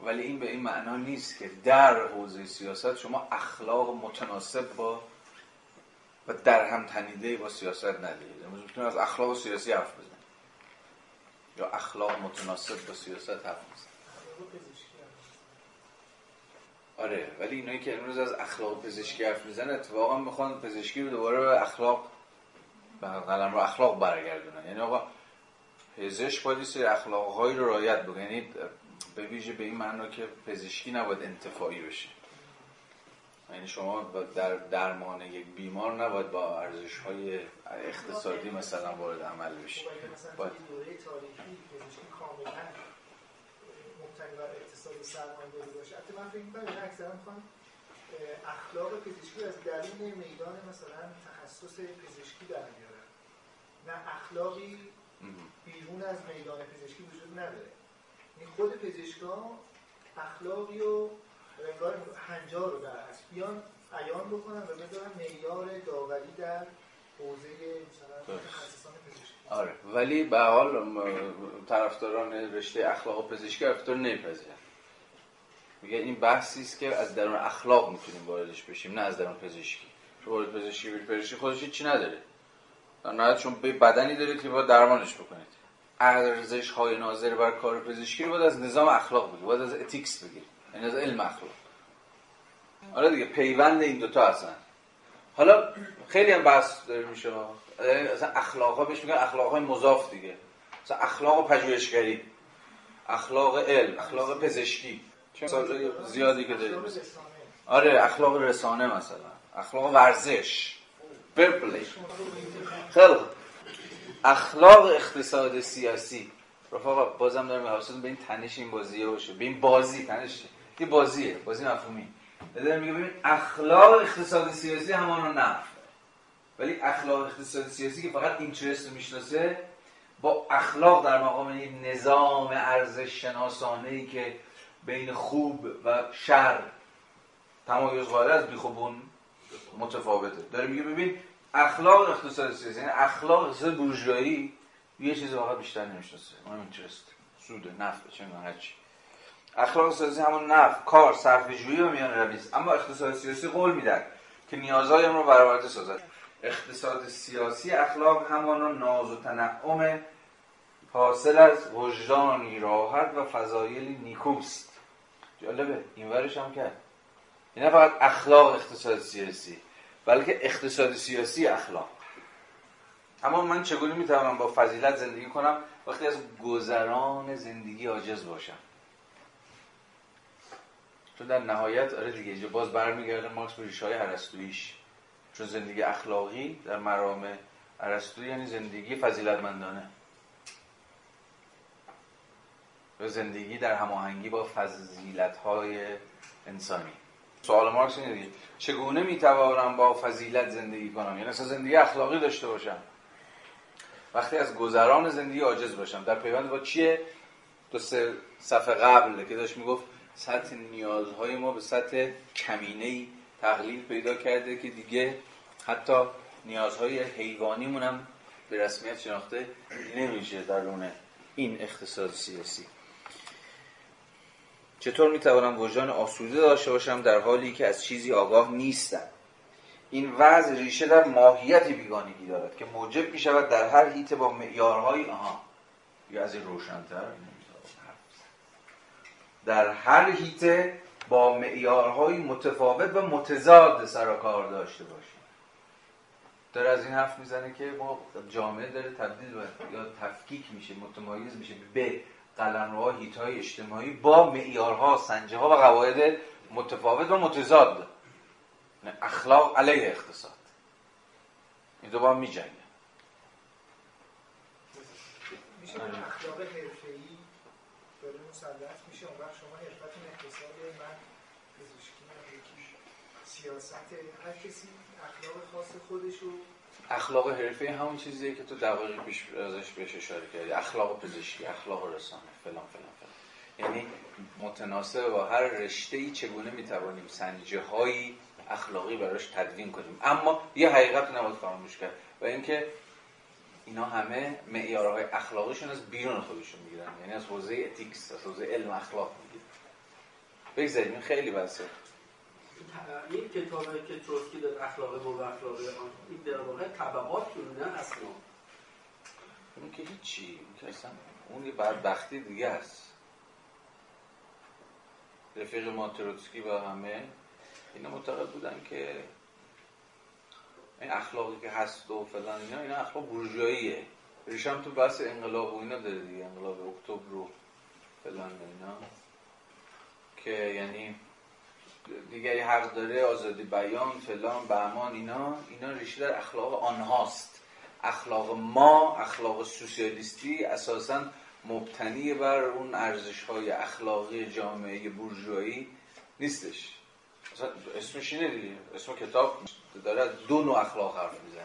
ولی این به این معنا نیست که در حوزه سیاست شما اخلاق متناسب با و در هم تنیده با سیاست ندارید. امروز می‌تونید از اخلاق سیاسی حرف بزنید. یا اخلاق متناسب با سیاست حرف بزنید. آره ولی اینایی که امروز از اخلاق پزشکی حرف می‌زنن اتفاقا می‌خوان پزشکی رو دوباره به اخلاق به قلم رو اخلاق برگردونن. یعنی آقا پزشک باید سری اخلاقهایی رو رعایت بکنه. یعنی به ویژه به این معنا که پزشکی نباید انتفاعی بشه. یعنی شما در درمان یک بیمار نباید با ارزش های اقتصادی مثلا وارد عمل بشه باید. دوره تاریخی پزشکی کاملا مبتنی بر اقتصاد سرمایه‌داری حتی من فکر می‌کنم اکثرا می‌خوان اخلاق پزشکی از درون میدان مثلا تخصص پزشکی در بیارن نه اخلاقی بیرون از میدان پزشکی وجود نداره. این خود پزشکان اخلاقی و انگار هنجار رو در اصل بیان عیان بکنن و بذارن معیار داوری در حوزه مثلا متخصصان پزشکی. آره. ولی به حال طرفداران رشته اخلاق و پزشکی رفتار نمیپذیرن. میگه این بحثی است که از درون اخلاق می‌تونیم واردش بشیم نه از درون پزشکی. چون وارد پزشکی بری پزشکی خودش چی نداره. نه چون به بدنی دارید که باید درمانش بکنید. ارزش های ناظر بر کار پزشکی رو باید از نظام اخلاق بگیرید باید از اتیکس بگیرید یعنی از علم اخلاق. آره دیگه پیوند این دوتا هستن حالا خیلی هم بحث داره میشه. اصلا اخلاق ها بهش میگن اخلاق های مضاف دیگه. مثلا اخلاق پژوهشگری اخلاق علم اخلاق پزشکی. زیادی که داریم. آره اخلاق رسانه مثلا. اخلاق ورزش. برپلی خیلی اخلاق اقتصاد سیاسی. رفاقا بازم دارم حواستون به این تنش این بازیه باشه. به این بازی تنش. یه بازیه. بازی مفهومی. دارم میگه ببین اخلاق اقتصاد سیاسی همانو نفع. ولی اخلاق اقتصاد سیاسی که فقط اینترست رو می‌شناسه با اخلاق در مقام این نظام ارزش شناسانه ای که بین خوب و شر. تمایز قائل از بیخوبون متفاوته. داره میگه ببین اخلاق اقتصاد سیاسی یعنی اخلاق اقتصاد بورژوایی یه چیز واقعا بیشتر نمی‌شناسه. اونم اینترست. سود نفع چه هرچی اخلاق سیاسی همون نفع کار صرفه‌جویی و میان روی اما اقتصاد سیاسی قول میدن که نیازهایم رو برآورده سازد. اقتصاد سیاسی اخلاق همان ناز و تنعم حاصل از وجدانی راحت و فضایل نیکوست. جالبه. این ورش هم کرد. این فقط اخلاق اقتصاد سیاسی. بلکه اقتصاد سیاسی اخلاق. اما من چگونه می‌توانم با فضیلت زندگی کنم وقتی از گذران زندگی عاجز باشم؟ چون در نهایت آره دیگه اینجا باز برمیگرده مارکس به ریشه های عرستویش چون زندگی اخلاقی در مرام عرستویی یعنی زندگی فضیلتمندانه. و زندگی در هماهنگی با فضیلت های انسانی. سوال مارکس اینه دیگه. چگونه می‌توانم با فضیلت زندگی کنم؟ یعنی اصلا زندگی اخلاقی داشته باشم. وقتی از گذران زندگی عاجز باشم. در پیوند با چیه؟ دو سه صفحه قبل که داشت می‌گفت سطح نیازهای ما به سطح کمینه تقلیل پیدا کرده که دیگه حتی نیازهای حیوانیمون هم به رسمیت شناخته نمیشه درون این اقتصاد سیاسی. چطور می‌توانم وجدان آسوده داشته باشم در حالی که از چیزی آگاه نیستم؟ این وضع ریشه در ماهیت بیگانگی دارد که موجب می شود در هر هیته با معیارهای آها یا از این روشنتر؟ در هر هیته با معیارهای متفاوت و متضاد سر کار داشته باشیم. داره از این حرف می‌زنه که ما جامعه داره تبدیل یا تفکیک میشه متمایز میشه به قلمروها هیتهای اجتماعی با معیارها سنجه و قواعد متفاوت و متضاد. اخلاق علیه اقتصاد. این دو با می جنگه میشه اخلاق حرفه‌ای داره مسلط میشه؟ اون وقت شما حرفتون اقتصاد من پزشکی یکی سیاست هر کسی اخلاق خاص خودشو اخلاق حرفه همون چیزیه که تو دقایق پیش ازش بهش اشاره کردی. اخلاق پزشکی اخلاق رسانه فلان فلان فلان. یعنی متناسب با هر رشته ای چگونه می‌توانیم سنجه هایی اخلاقی براش تدوین کنیم. اما یه حقیقت نباید فراموش کرد و اینکه اینا همه معیارهای اخلاقیشون از بیرون خودشون می‌گیرن. یعنی از حوزه اتیکس از حوزه علم اخلاق می‌گیرن. بگذاریم خیلی بسه این کتاب که تروسکی در اخلاق و اخلاق این در واقع طبقات نه اصلا اون که هیچی که اون یه بدبختی دیگه است. رفیق ما تروتسکی و همه اینا معتقد بودن که این اخلاقی که هست و فلان اینا اینا اخلاق بورژواییه. ریشم تو بحث انقلاب و اینا داره دیگه انقلاب اکتبر و فلان اینا. که یعنی دیگری حق داره آزادی بیان فلان بهمان اینا اینا ریشه در اخلاق آنهاست. اخلاق ما اخلاق سوسیالیستی اساسا مبتنی بر اون ارزش های اخلاقی جامعه بورژوایی نیستش. مثلا اسمش اینه دیگه. اسم کتاب داره دو نوع اخلاق حرف می‌زنه.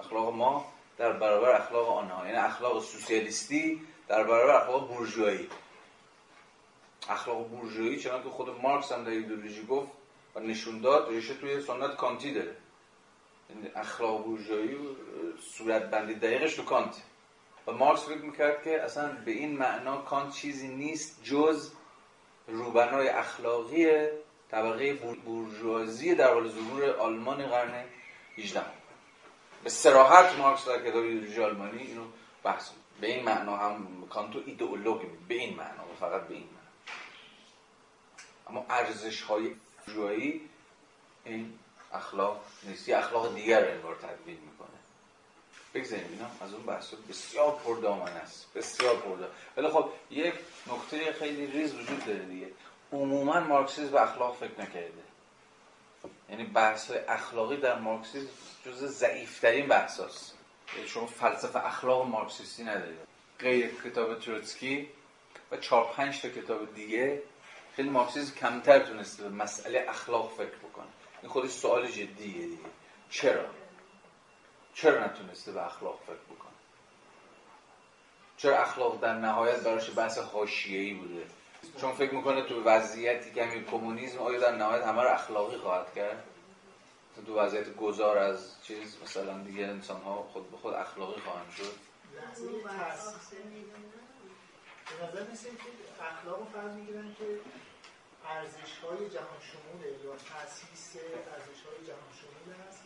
اخلاق ما در برابر اخلاق آنها یعنی اخلاق سوسیالیستی در برابر اخلاق بورژوایی. اخلاق بورژوایی چنان که خود مارکس هم در ایدئولوژی گفت و نشون داد ریشه توی سنت کانتی داره. یعنی اخلاق بورژوایی صورت بندی دقیقش تو کانت. و مارکس فکر می‌کرد که اصلا به این معنا کانت چیزی نیست جز روبنای اخلاقی طبقه بورژوازی در حال ظهور آلمان قرن 18 به سراحت مارکس در کتاب ایدئولوژی آلمانی اینو بحث به این معنا هم کانتو ایدئولوژی به این معنا فقط به این معنا. اما ارزش های بورژوایی این اخلاق نیست. یه اخلاق دیگر رو انگار تدوین می‌کنه. بگذاریم اینا از اون بحث بسیار پردامن است. بسیار پردامن ولی خب یک نکته خیلی ریز وجود داره دیگه. عموما مارکسیسم به اخلاق فکر نکرده. یعنی بحث اخلاقی در مارکسیسم جز ضعیفترین بحث هست یعنی شما فلسفه اخلاق مارکسیستی ندارید. غیر کتاب تروتسکی و چهار پنج تا کتاب دیگه خیلی مارکسیسم کمتر تونسته به مسئله اخلاق فکر بکنه. این خودش سوال جدیه دیگه. چرا؟ چرا نتونسته به اخلاق فکر بکنه؟ چرا اخلاق در نهایت براش بحث حاشیه‌ای بوده؟ چون فکر می‌کنه تو وضعیتی که همین کمونیسم آیا در نهایت همه رو اخلاقی خواهد کرد؟ تو وضعیت گذار از چیز مثلا دیگه انسان ها خود به خود اخلاقی خواهند شد. به نظر مثل که اخلاق رو فرض می‌گیرن که ارزش های جهان شموله یا تاسیس ارزش های جهان شمول هست.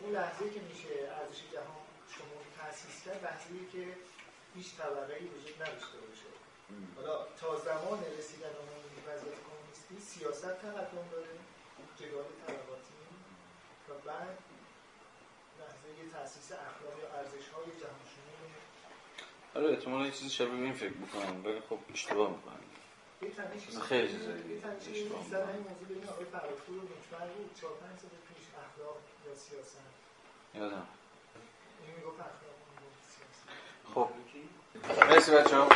اون لحظه که میشه ارزش جهان شمول تاسیس کرد لحظه که هیچ طبقه ای وجود نداشته باشه. حالا تا زمان رسیدن اون وضعیت کمونیستی سیاست تقدم داره جدال طبقاتی. و بعد لحظه تاسیس اخلاق یا ارزش های جهان آره احتمالا یه چیزی شبیه این فکر می‌کنم ولی خب اشتباه می‌کنم. خیلی چیزایی اشتباه می‌کنم. یادم. خب. مرسی بچه ها